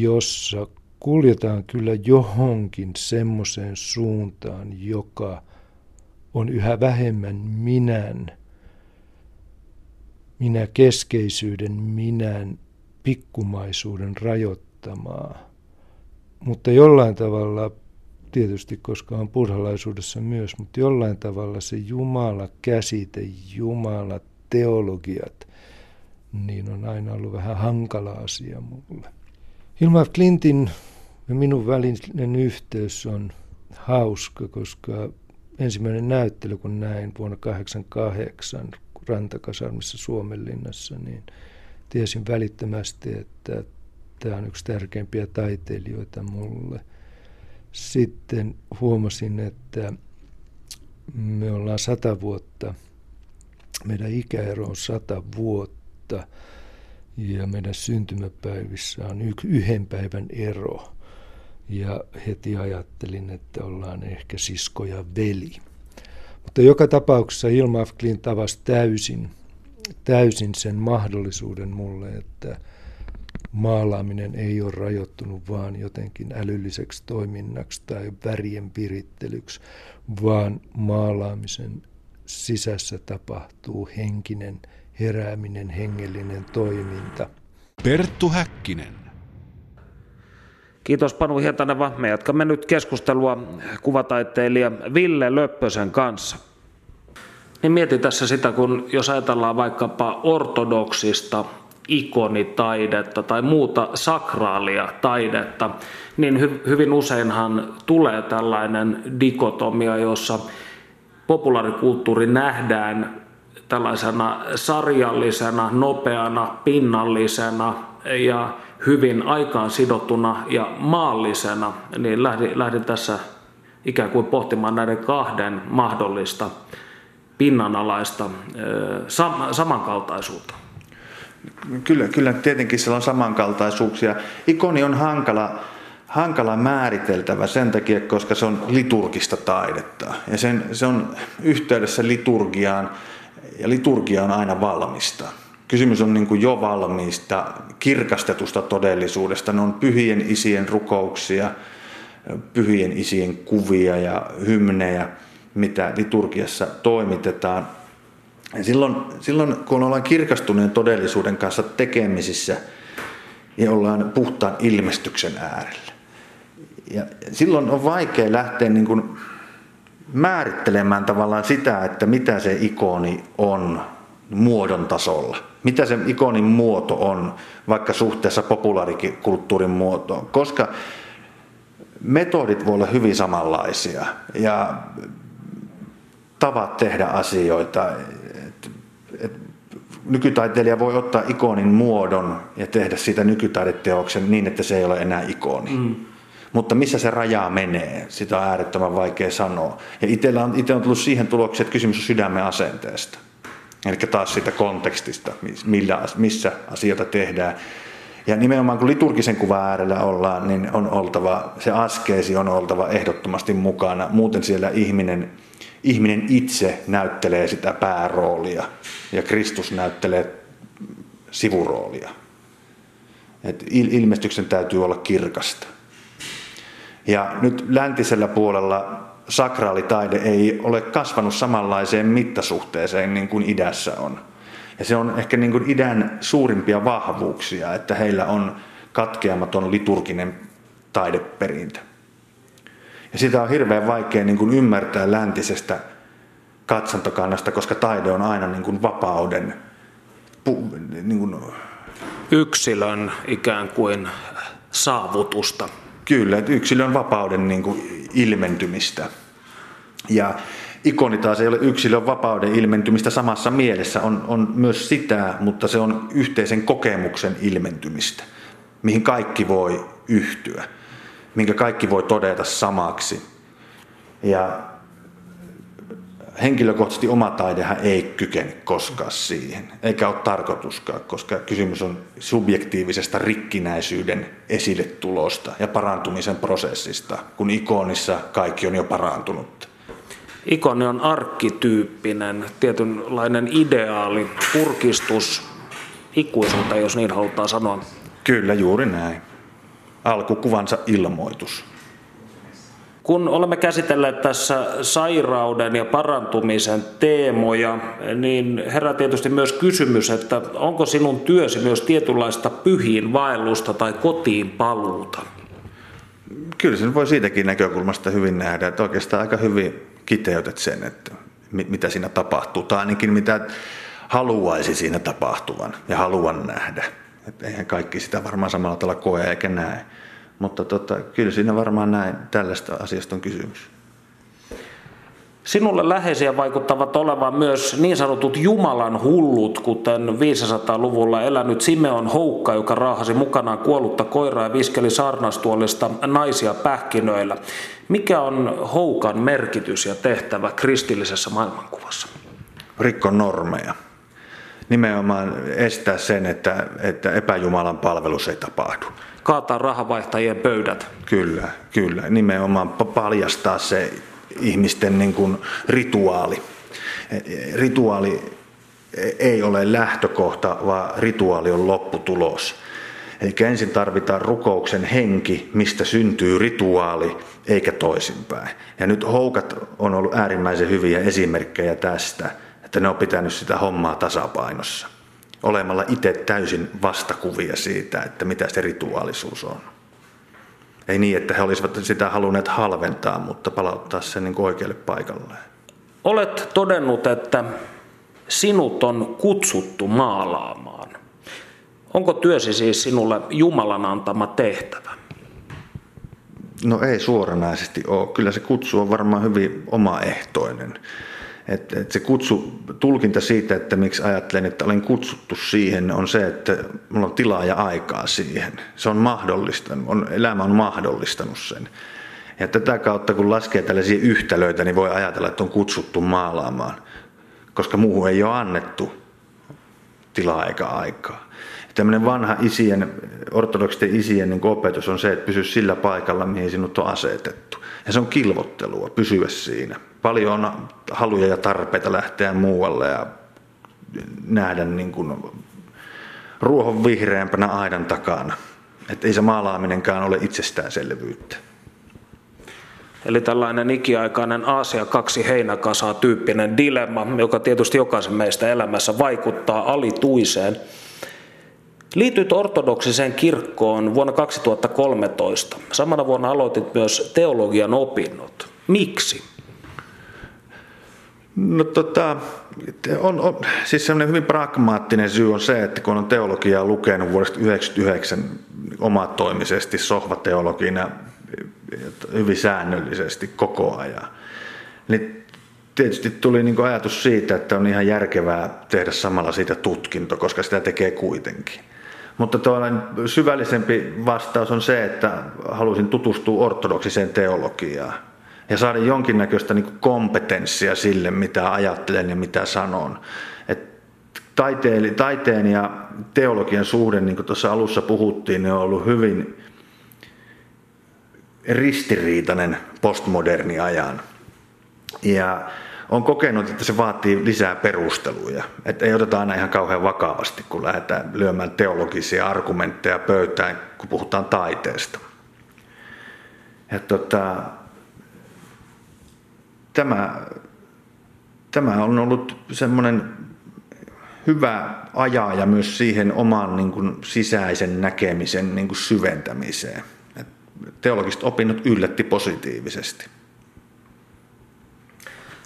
jossa kuljetaan kyllä johonkin semmoiseen suuntaan, joka on yhä vähemmän minän, minä keskeisyyden, minän pikkumaisuuden rajoittamaa. Mutta jollain tavalla, tietysti koska on purhalaisuudessa myös, mutta jollain tavalla se Jumala käsite, Jumala teologiat, niin on aina ollut vähän hankala asia mulle. Hilma Clintin ja minun välinen yhteys on hauska, koska ensimmäinen näyttely, kun näin vuonna 1988 Rantakasarmissa Suomenlinnassa, niin tiesin välittömästi, että tämä on yksi tärkeimpiä taiteilijoita mulle. Sitten huomasin, että me ollaan sata vuotta, meidän ikäero on sata vuotta ja meidän syntymäpäivissä on yhden päivän ero. Ja heti ajattelin, että ollaan ehkä sisko ja veli. Mutta joka tapauksessa Ilma Afklin tavasi täysin, täysin sen mahdollisuuden mulle, että maalaaminen ei ole rajoittunut vaan jotenkin älylliseksi toiminnaksi tai värien virittelyksi, vaan maalaamisen sisässä tapahtuu henkinen herääminen, hengellinen toiminta. Perttu Häkkinen. Kiitos Panu Hietaneva. Me jatkamme nyt keskustelua kuvataiteilija Ville Löppösen kanssa. Niin mietin tässä sitä, kun jos ajatellaan vaikkapa ortodoksista ikonitaidetta tai muuta sakraalia taidetta, niin hy- hyvin useinhan tulee tällainen dikotomia, jossa populaarikulttuuri nähdään tällaisena sarjallisena, nopeana, pinnallisena ja hyvin aikaan sidottuna ja maallisena, niin lähdin, lähdin tässä ikään kuin pohtimaan näiden kahden mahdollista pinnanalaista sam- samankaltaisuutta. Kyllä, kyllä tietenkin siellä on samankaltaisuuksia. Ikoni on hankala, hankala määriteltävä sen takia, koska se on liturgista taidetta. Ja sen, se on yhteydessä liturgiaan, ja liturgia on aina valmista. Kysymys on niin jo valmiista, kirkastetusta todellisuudesta. Ne on pyhien isien rukouksia, pyhien isien kuvia ja hymnejä, mitä liturgiassa toimitetaan. Silloin, silloin, kun ollaan kirkastuneen todellisuuden kanssa tekemisissä, niin ollaan puhtaan ilmestyksen äärellä. Ja silloin on vaikea lähteä niin kuin määrittelemään tavallaan sitä, että mitä se ikoni on muodon tasolla. Mitä se ikonin muoto on vaikka suhteessa populaarikulttuurin muotoon. Koska metodit voi olla hyvin samanlaisia ja tavat tehdä asioita. Nykytaiteilija voi ottaa ikonin muodon ja tehdä siitä nykytaideteoksen niin, että se ei ole enää ikoni. Mm. Mutta missä se raja menee, sitä on äärettömän vaikea sanoa. Ja itse on, itse on tullut siihen tulokseen, että kysymys on sydämen asenteesta. Eli taas siitä kontekstista, millä, missä asioita tehdään. Ja nimenomaan kun liturgisen kuvan äärellä ollaan, niin on oltava, se askeesi on oltava ehdottomasti mukana. Muuten siellä ihminen, ihminen itse näyttelee sitä pääroolia ja Kristus näyttelee sivuroolia. Et ilmestyksen täytyy olla kirkasta. Ja nyt läntisellä puolella sakraalitaide ei ole kasvanut samanlaiseen mittasuhteeseen niin kuin idässä on. Ja se on ehkä niin kuin idän suurimpia vahvuuksia, että heillä on katkeamaton liturginen taideperintö. Ja sitä on hirveän vaikea niin kuin ymmärtää läntisestä katsantokannasta, koska taide on aina niin kuin vapauden niin kuin... yksilön ikään kuin saavutusta. Kyllä, että yksilön vapauden niin kuin ilmentymistä. Ja ikoni taas ei ole yksilön vapauden ilmentymistä samassa mielessä, on, on myös sitä, mutta se on yhteisen kokemuksen ilmentymistä, mihin kaikki voi yhtyä, minkä kaikki voi todeta samaksi. Ja henkilökohtaisesti oma taidehan ei kykene koskaan siihen, eikä ole tarkoituskaan, koska kysymys on subjektiivisesta rikkinäisyyden esille tulosta ja parantumisen prosessista, kun ikonissa kaikki on jo parantunut. Ikoni on arkkityyppinen, tietynlainen ideaali, purkistus ikuisuutta, jos niin halutaan sanoa. Kyllä, juuri näin. Alkukuvansa ilmoitus. Kun olemme käsitelleet tässä sairauden ja parantumisen teemoja, niin herää tietysti myös kysymys, että onko sinun työsi myös tietynlaista pyhiin vaellusta tai kotiin paluuta? Kyllä sen voi siitäkin näkökulmasta hyvin nähdä, että oikeastaan aika hyvin kiteytät sen, että mitä siinä tapahtuu, tai ainakin mitä haluaisi siinä tapahtuvan ja haluan nähdä. Että eihän kaikki sitä varmaan samalla tavalla koe eikä näe. Mutta tota, kyllä siinä varmaan näin tällaista asiasta on kysymys. Sinulle läheisiä vaikuttavat olevan myös niin sanotut Jumalan hullut, kuten 500-luvulla elänyt Simeon Houkka, joka raahasi mukanaan kuollutta koiraa ja viskeli saarnastuolista naisia pähkinöillä. Mikä on Houkan merkitys ja tehtävä kristillisessä maailmankuvassa? Rikko normeja. Nimenomaan estää sen, että, että epäjumalan palvelus ei tapahdu kaataa rahavaihtajien pöydät. Kyllä, kyllä. Nimenomaan paljastaa se ihmisten niin kuin rituaali. E, e, rituaali ei ole lähtökohta, vaan rituaali on lopputulos. Eli ensin tarvitaan rukouksen henki, mistä syntyy rituaali, eikä toisinpäin. Ja nyt houkat on ollut äärimmäisen hyviä esimerkkejä tästä, että ne on pitänyt sitä hommaa tasapainossa olemalla itse täysin vastakuvia siitä, että mitä se rituaalisuus on. Ei niin, että he olisivat sitä halunneet halventaa, mutta palauttaa sen niin oikealle paikalleen. Olet todennut, että sinut on kutsuttu maalaamaan. Onko työsi siis sinulle Jumalan antama tehtävä? No ei suoranaisesti ole. Kyllä se kutsu on varmaan hyvin omaehtoinen. Et, et se kutsu, tulkinta siitä, että miksi ajattelen, että olen kutsuttu siihen, on se, että minulla on tilaa ja aikaa siihen. Se on mahdollistanut, on, elämä on mahdollistanut sen. Ja tätä kautta, kun laskee tällaisia yhtälöitä, niin voi ajatella, että on kutsuttu maalaamaan, koska muuhun ei ole annettu tilaa eikä aikaa. Ja tämmöinen vanha isien, ortodoksisten isien niin opetus on se, että pysy sillä paikalla, mihin sinut on asetettu. Ja se on kilvottelua, pysyä siinä paljon on haluja ja tarpeita lähteä muualle ja nähdä niin kuin ruohon vihreämpänä aidan takana. Että ei se maalaaminenkaan ole itsestäänselvyyttä. Eli tällainen ikiaikainen Aasia kaksi heinäkasaa tyyppinen dilemma, joka tietysti jokaisen meistä elämässä vaikuttaa alituiseen. Liityt ortodoksiseen kirkkoon vuonna 2013. Samana vuonna aloitit myös teologian opinnot. Miksi? No tota, on, on, siis semmoinen hyvin pragmaattinen syy on se, että kun on teologiaa lukenut vuodesta 1999 omatoimisesti sohvateologina hyvin säännöllisesti koko ajan, niin tietysti tuli niin ajatus siitä, että on ihan järkevää tehdä samalla siitä tutkinto, koska sitä tekee kuitenkin. Mutta tuollainen syvällisempi vastaus on se, että halusin tutustua ortodoksiseen teologiaan ja saada jonkinnäköistä niin kompetenssia sille, mitä ajattelen ja mitä sanon. Et taiteen, taiteen ja teologian suhde, niin kuin tuossa alussa puhuttiin, on ollut hyvin ristiriitainen postmoderni ajan. Ja on kokenut, että se vaatii lisää perusteluja. Että ei oteta aina ihan kauhean vakavasti, kun lähdetään lyömään teologisia argumentteja pöytään, kun puhutaan taiteesta. Ja tota, tämä, tämä on ollut semmoinen hyvä ajaa myös siihen oman niin kuin, sisäisen näkemisen niin kuin, syventämiseen. Et teologiset opinnot yllätti positiivisesti.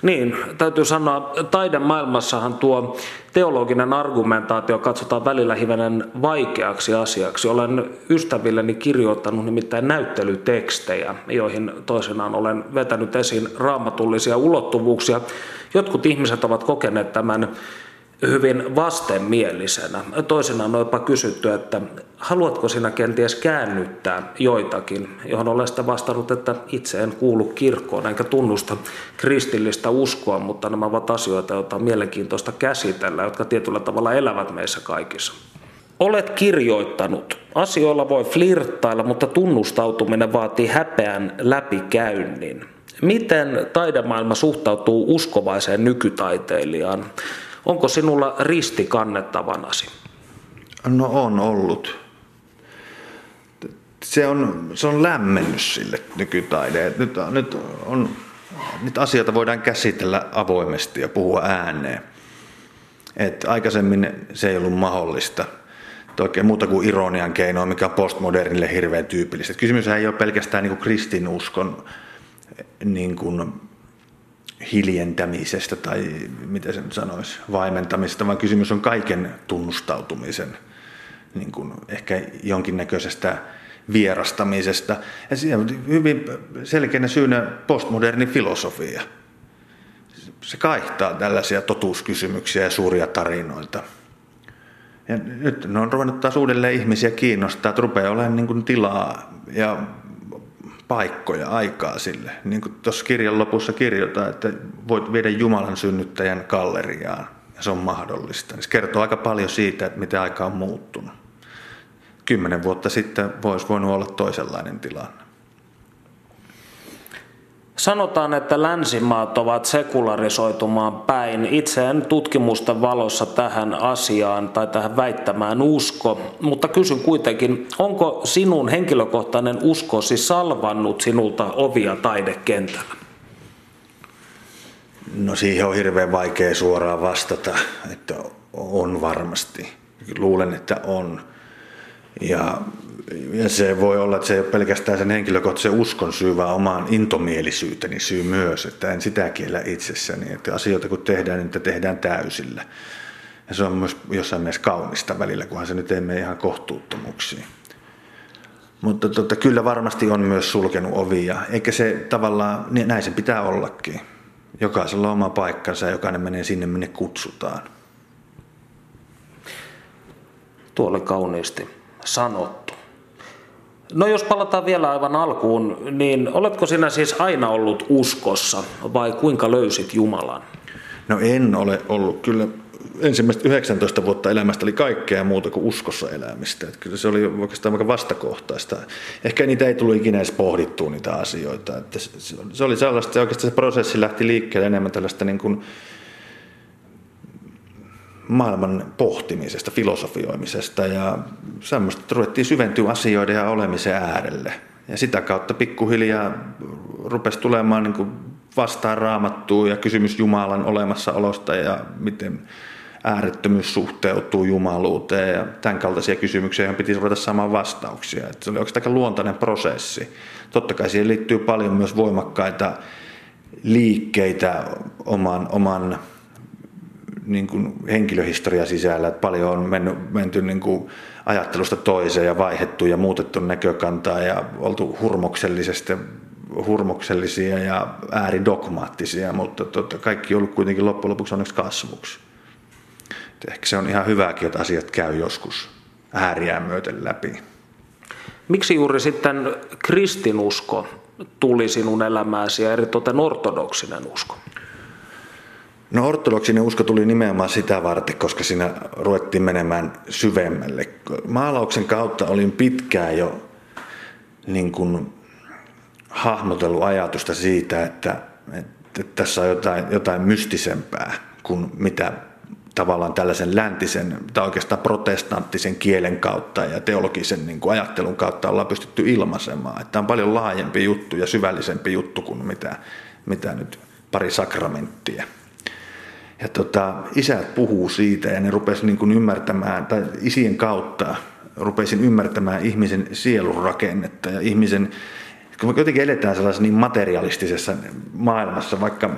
Niin, täytyy sanoa, taidemaailmassahan tuo teologinen argumentaatio katsotaan välillä hivenen vaikeaksi asiaksi. Olen ystävilleni kirjoittanut nimittäin näyttelytekstejä, joihin toisinaan olen vetänyt esiin raamatullisia ulottuvuuksia. Jotkut ihmiset ovat kokeneet tämän hyvin vastenmielisenä. Toisinaan on jopa kysytty, että haluatko sinä kenties käännyttää joitakin, johon olen sitä vastannut, että itse en kuulu kirkkoon enkä tunnusta kristillistä uskoa, mutta nämä ovat asioita, joita on mielenkiintoista käsitellä, jotka tietyllä tavalla elävät meissä kaikissa. Olet kirjoittanut. Asioilla voi flirttailla, mutta tunnustautuminen vaatii häpeän läpikäynnin. Miten taidemaailma suhtautuu uskovaiseen nykytaiteilijaan? Onko sinulla risti kannettavanasi? No on ollut. Se on, se on lämmennys sille nykytaide. Nyt, nyt, on, nyt asioita voidaan käsitellä avoimesti ja puhua ääneen. Et aikaisemmin se ei ollut mahdollista – oikein muuta kuin ironian keinoa, mikä on postmodernille hirveän tyypillistä. Kysymys ei ole pelkästään niin kristinuskon niin kuin hiljentämisestä tai miten sen sanoisi, vaimentamisesta, vaan kysymys on kaiken tunnustautumisen niin kuin ehkä jonkinnäköisestä vierastamisesta. Ja siinä on hyvin selkeänä syynä postmoderni filosofia. Se kaihtaa tällaisia totuuskysymyksiä ja suuria tarinoita. Ja nyt ne on ruvennut taas uudelleen ihmisiä kiinnostaa, että rupeaa olemaan niin kuin tilaa ja paikkoja, aikaa sille. Niin kuin tuossa kirjan lopussa kirjoitetaan, että voit viedä Jumalan synnyttäjän galleriaan ja se on mahdollista. Se kertoo aika paljon siitä, että miten aika on muuttunut. Kymmenen vuotta sitten voisi voinut olla toisenlainen tilanne. Sanotaan, että länsimaat ovat sekularisoitumaan päin. Itse en tutkimusta valossa tähän asiaan tai tähän väittämään usko, mutta kysyn kuitenkin, onko sinun henkilökohtainen uskosi salvannut sinulta ovia taidekentällä? No siihen on hirveän vaikea suoraan vastata, että on varmasti. Luulen, että on. Ja ja se voi olla, että se ei ole pelkästään sen henkilökohtaisen uskon syy, vaan omaan intomielisyyteni syy myös, että en sitä kiellä itsessäni. Että asioita kun tehdään, niin niitä tehdään täysillä. Ja se on myös jossain mielessä kaunista välillä, kunhan se nyt ei mene ihan kohtuuttomuksiin. Mutta tota, kyllä varmasti on myös sulkenut ovia, eikä se tavallaan, niin näin sen pitää ollakin. Jokaisella on oma paikkansa ja jokainen menee sinne, minne kutsutaan. Tuo oli kauniisti sanottu. No jos palataan vielä aivan alkuun, niin oletko sinä siis aina ollut uskossa vai kuinka löysit Jumalan? No en ole ollut. Kyllä ensimmäiset 19 vuotta elämästä oli kaikkea muuta kuin uskossa elämistä. Että kyllä se oli oikeastaan aika vastakohtaista. Ehkä niitä ei tullut ikinä edes pohdittua niitä asioita. Että se oli sellaista, oikeastaan se prosessi lähti liikkeelle enemmän tällaista niin kuin maailman pohtimisesta, filosofioimisesta ja semmoista, että ruvettiin syventyä asioiden ja olemisen äärelle. Ja sitä kautta pikkuhiljaa rupesi tulemaan niin kuin vastaan raamattua ja kysymys Jumalan olemassaolosta ja miten äärettömyys suhteutuu jumaluuteen ja tämän kaltaisia kysymyksiä, joihin piti ruveta saamaan vastauksia. Että se oli oikeastaan luontainen prosessi. Totta kai siihen liittyy paljon myös voimakkaita liikkeitä oman, oman niin kuin henkilöhistoria sisällä, että paljon on mennyt, menty niin kuin ajattelusta toiseen ja vaihettu ja muutettu näkökantaa ja oltu hurmoksellisesti hurmoksellisia ja ääridogmaattisia, mutta tota, kaikki on ollut kuitenkin loppujen lopuksi onneksi kasvuksi. Et ehkä se on ihan hyväkin, että asiat käy joskus ääriään myöten läpi. Miksi juuri sitten kristinusko tuli sinun elämääsi ja eritoten ortodoksinen usko? No ortodoksinen usko tuli nimenomaan sitä varten, koska siinä ruvettiin menemään syvemmälle. Maalauksen kautta olin pitkään jo niin kuin hahmotellut ajatusta siitä, että, että tässä on jotain, jotain mystisempää kuin mitä tavallaan tällaisen läntisen tai oikeastaan protestanttisen kielen kautta ja teologisen niin kuin ajattelun kautta ollaan pystytty ilmaisemaan. Tämä on paljon laajempi juttu ja syvällisempi juttu kuin mitä, mitä nyt pari sakramenttia. Ja tota, isät puhuu siitä ja ne rupesi niin kuin ymmärtämään, tai isien kautta rupesin ymmärtämään ihmisen sielun rakennetta ja ihmisen, kun me jotenkin eletään sellaisessa niin materialistisessa maailmassa, vaikka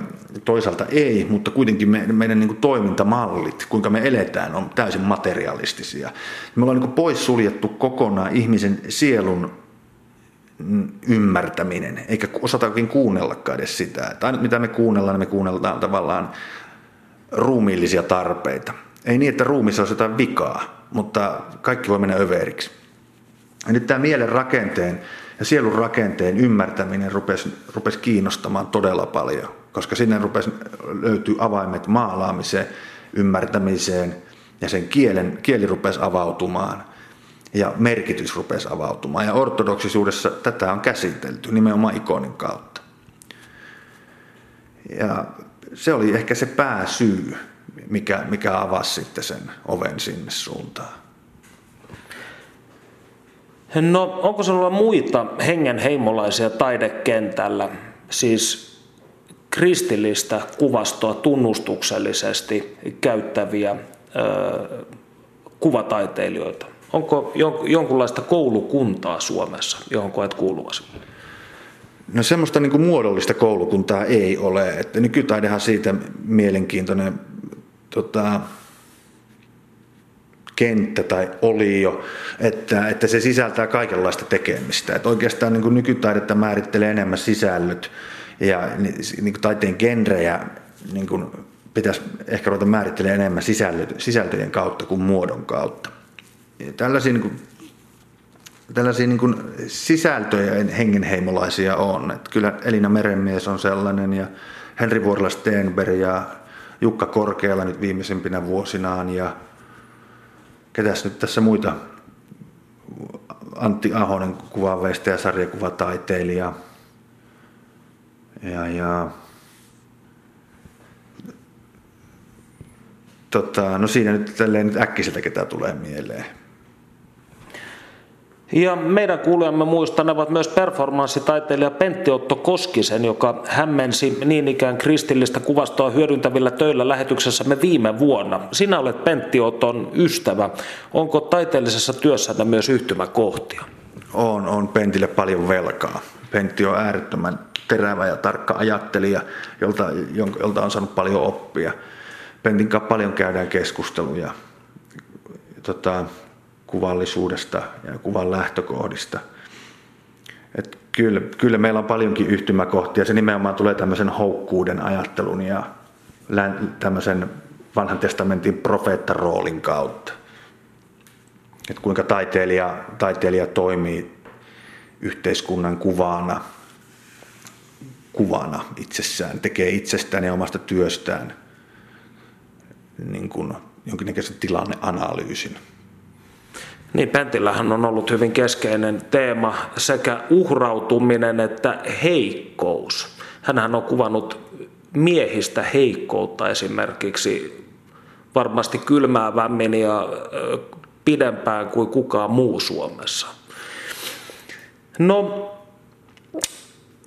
toisaalta ei, mutta kuitenkin me, meidän niin kuin toimintamallit, kuinka me eletään, on täysin materialistisia. Me ollaan niin kuin pois suljettu kokonaan ihmisen sielun ymmärtäminen, eikä osata oikein kuunnellakaan edes sitä. Aina mitä me kuunnellaan, niin me kuunnellaan tavallaan ruumiillisia tarpeita. Ei niin, että ruumissa olisi jotain vikaa, mutta kaikki voi mennä överiksi. Ja nyt tämä mielen rakenteen ja sielun rakenteen ymmärtäminen rupesi, rupesi kiinnostamaan todella paljon, koska sinne rupesi löytyy avaimet maalaamiseen, ymmärtämiseen ja sen kielen, kieli rupesi avautumaan ja merkitys rupesi avautumaan. Ja ortodoksisuudessa tätä on käsitelty nimenomaan ikonin kautta. Ja se oli ehkä se pääsyy, mikä, mikä avasi sitten sen oven sinne suuntaan. No, onko sinulla muita hengenheimolaisia taidekentällä, siis kristillistä kuvastoa tunnustuksellisesti käyttäviä ö, kuvataiteilijoita? Onko jonkunlaista koulukuntaa Suomessa, johon koet kuuluvasi? No semmoista niin kuin muodollista koulukuntaa ei ole. Että nykytaidehan siitä mielenkiintoinen tota, kenttä tai olio, että, että se sisältää kaikenlaista tekemistä. Että oikeastaan niin kuin nykytaidetta määrittelee enemmän sisällöt ja niin kuin taiteen genrejä niin kuin pitäisi ehkä ruveta määrittelemään enemmän sisältöjen kautta kuin muodon kautta. Ja tällaisia niin kuin, tällaisia niin kuin sisältöjä hengenheimolaisia on. Että kyllä Elina Merenmies on sellainen ja Henri Vuorila Stenberg ja Jukka Korkeala nyt viimeisimpinä vuosinaan ja ketäs nyt tässä muita, Antti Ahonen kuvaveista ja sarjakuvataiteilija. Ja, ja tota, no siinä nyt nyt äkkiseltä ketä tulee mieleen. Ja meidän kuulijamme muistanevat myös performanssitaiteilija Pentti Otto Koskisen, joka hämmensi niin ikään kristillistä kuvastoa hyödyntävillä töillä lähetyksessämme viime vuonna. Sinä olet Pentti Oton ystävä. Onko taiteellisessa työssä myös yhtymäkohtia? On, on Pentille paljon velkaa. Pentti on äärettömän terävä ja tarkka ajattelija, jolta, jolta on saanut paljon oppia. Pentin kanssa paljon käydään keskusteluja. Tota, kuvallisuudesta ja kuvan lähtökohdista. Et kyllä, kyllä meillä on paljonkin yhtymäkohtia. Se nimenomaan tulee tämmöisen houkkuuden ajattelun ja tämmöisen vanhan testamentin profeettaroolin kautta. Et kuinka taiteilija, taiteilija toimii yhteiskunnan kuvana, kuvana itsessään, tekee itsestään ja omasta työstään niin kuin jonkinnäköisen tilanneanalyysin. Niin, Pentillähän on ollut hyvin keskeinen teema sekä uhrautuminen että heikkous. Hänhän on kuvannut miehistä heikkoutta esimerkiksi varmasti kylmäävämmin ja pidempään kuin kukaan muu Suomessa. No,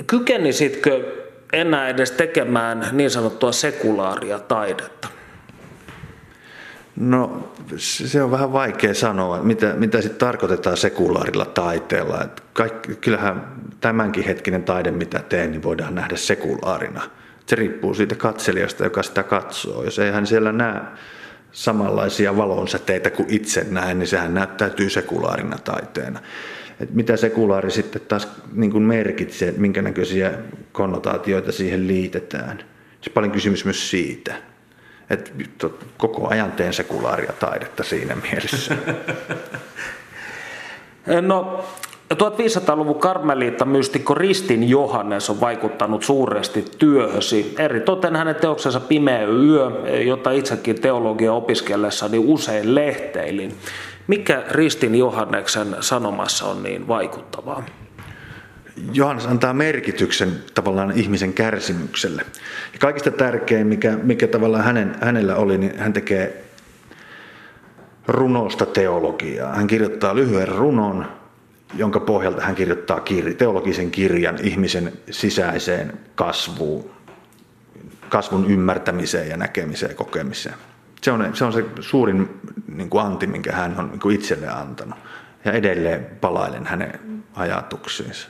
kykenisitkö enää edes tekemään niin sanottua sekulaaria taidetta? No se on vähän vaikea sanoa, mitä, mitä sitten tarkoitetaan sekulaarilla taiteella. Et kaikki, kyllähän tämänkin hetkinen taide, mitä teen, niin voidaan nähdä sekulaarina. Se riippuu siitä katselijasta, joka sitä katsoo. Jos ei hän siellä näe samanlaisia valonsäteitä kuin itse näen, niin sehän näyttäytyy sekulaarina taiteena. Et mitä sekulaari sitten taas niin kuin merkitsee, minkä näköisiä konnotaatioita siihen liitetään. Se on paljon kysymys myös siitä että koko ajan teen sekulaaria taidetta siinä mielessä. [LAUGHS] No, 1500-luvun karmeliitta-mystikko Ristin Johannes on vaikuttanut suuresti työhösi. Eritoten hänen teoksensa Pimeä yö, jota itsekin teologia opiskellessani usein lehteilin. Mikä Ristin Johanneksen sanomassa on niin vaikuttavaa? Johannes antaa merkityksen tavallaan ihmisen kärsimykselle. Ja kaikista tärkein, mikä, mikä tavallaan hänen, hänellä oli, niin hän tekee runosta teologiaa. Hän kirjoittaa lyhyen runon, jonka pohjalta hän kirjoittaa kirja, teologisen kirjan ihmisen sisäiseen kasvuun, kasvun ymmärtämiseen ja näkemiseen ja kokemiseen. Se on se, on se suurin niin kuin anti, minkä hän on niin kuin antanut. Ja edelleen palailen hänen ajatuksiinsa.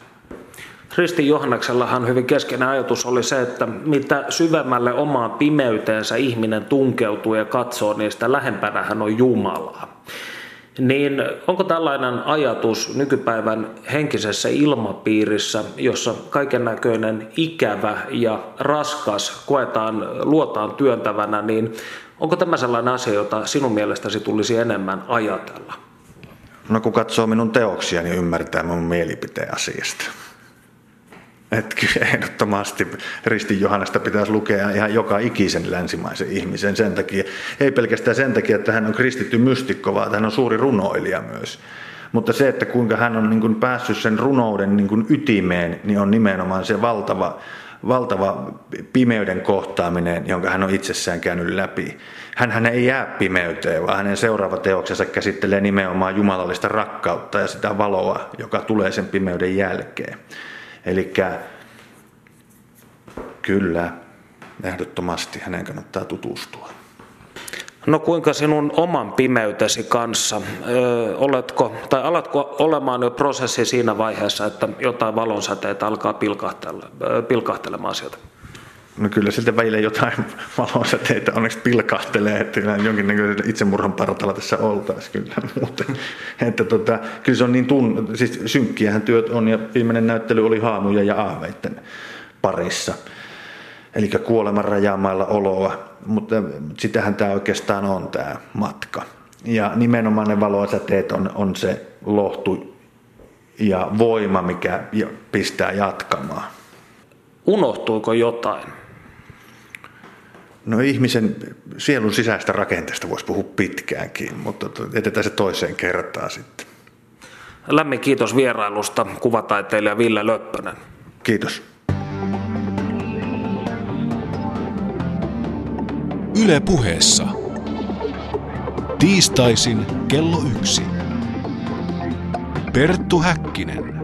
Ristin Johanneksellahan hyvin keskeinen ajatus oli se, että mitä syvemmälle omaan pimeyteensä ihminen tunkeutuu ja katsoo, niin sitä lähempänä hän on Jumalaa. Niin onko tällainen ajatus nykypäivän henkisessä ilmapiirissä, jossa kaiken näköinen ikävä ja raskas koetaan luotaan työntävänä, niin Onko tämä sellainen asia, jota sinun mielestäsi tulisi enemmän ajatella? No kun katsoo minun teoksia, niin ymmärtää minun mielipiteen asiasta. Että kyllä ehdottomasti Ristin Johannesta pitäisi lukea ihan joka ikisen länsimaisen ihmisen sen takia. Ei pelkästään sen takia, että hän on kristitty mystikko, vaan hän on suuri runoilija myös. Mutta se, että kuinka hän on niin kuin päässyt sen runouden niin kuin ytimeen, niin on nimenomaan se valtava, valtava pimeyden kohtaaminen, jonka hän on itsessään käynyt läpi. Hän, hän ei jää pimeyteen, vaan hänen seuraava teoksensa käsittelee nimenomaan jumalallista rakkautta ja sitä valoa, joka tulee sen pimeyden jälkeen. Eli kyllä, ehdottomasti hänen kannattaa tutustua. No kuinka sinun oman pimeytesi kanssa, öö, oletko, tai alatko olemaan jo prosessi siinä vaiheessa, että jotain valonsäteitä alkaa pilkahtele, pilkahtelemaan sieltä? No kyllä siltä välillä jotain [LAUGHS] valonsäteitä onneksi pilkahtelee, että jonkinnäköisen itsemurhan partalla tässä oltaisiin kyllä [LAUGHS] muuten. Että tota, kyllä se on niin tun, siis synkkiähän työt on ja viimeinen näyttely oli haamuja ja aaveitten parissa. Eli kuoleman rajaamailla oloa, mutta sitähän tämä oikeastaan on tämä matka. Ja nimenomaan ne valosäteet on, on se lohtu ja voima, mikä pistää jatkamaan. Unohtuiko jotain? No ihmisen sielun sisäistä rakenteesta voisi puhua pitkäänkin, mutta jätetään se toiseen kertaan sitten. Lämmin kiitos vierailusta, kuvataiteilija Ville Löppönen. Kiitos. Yle puheessa. Tiistaisin kello yksi. Perttu Häkkinen.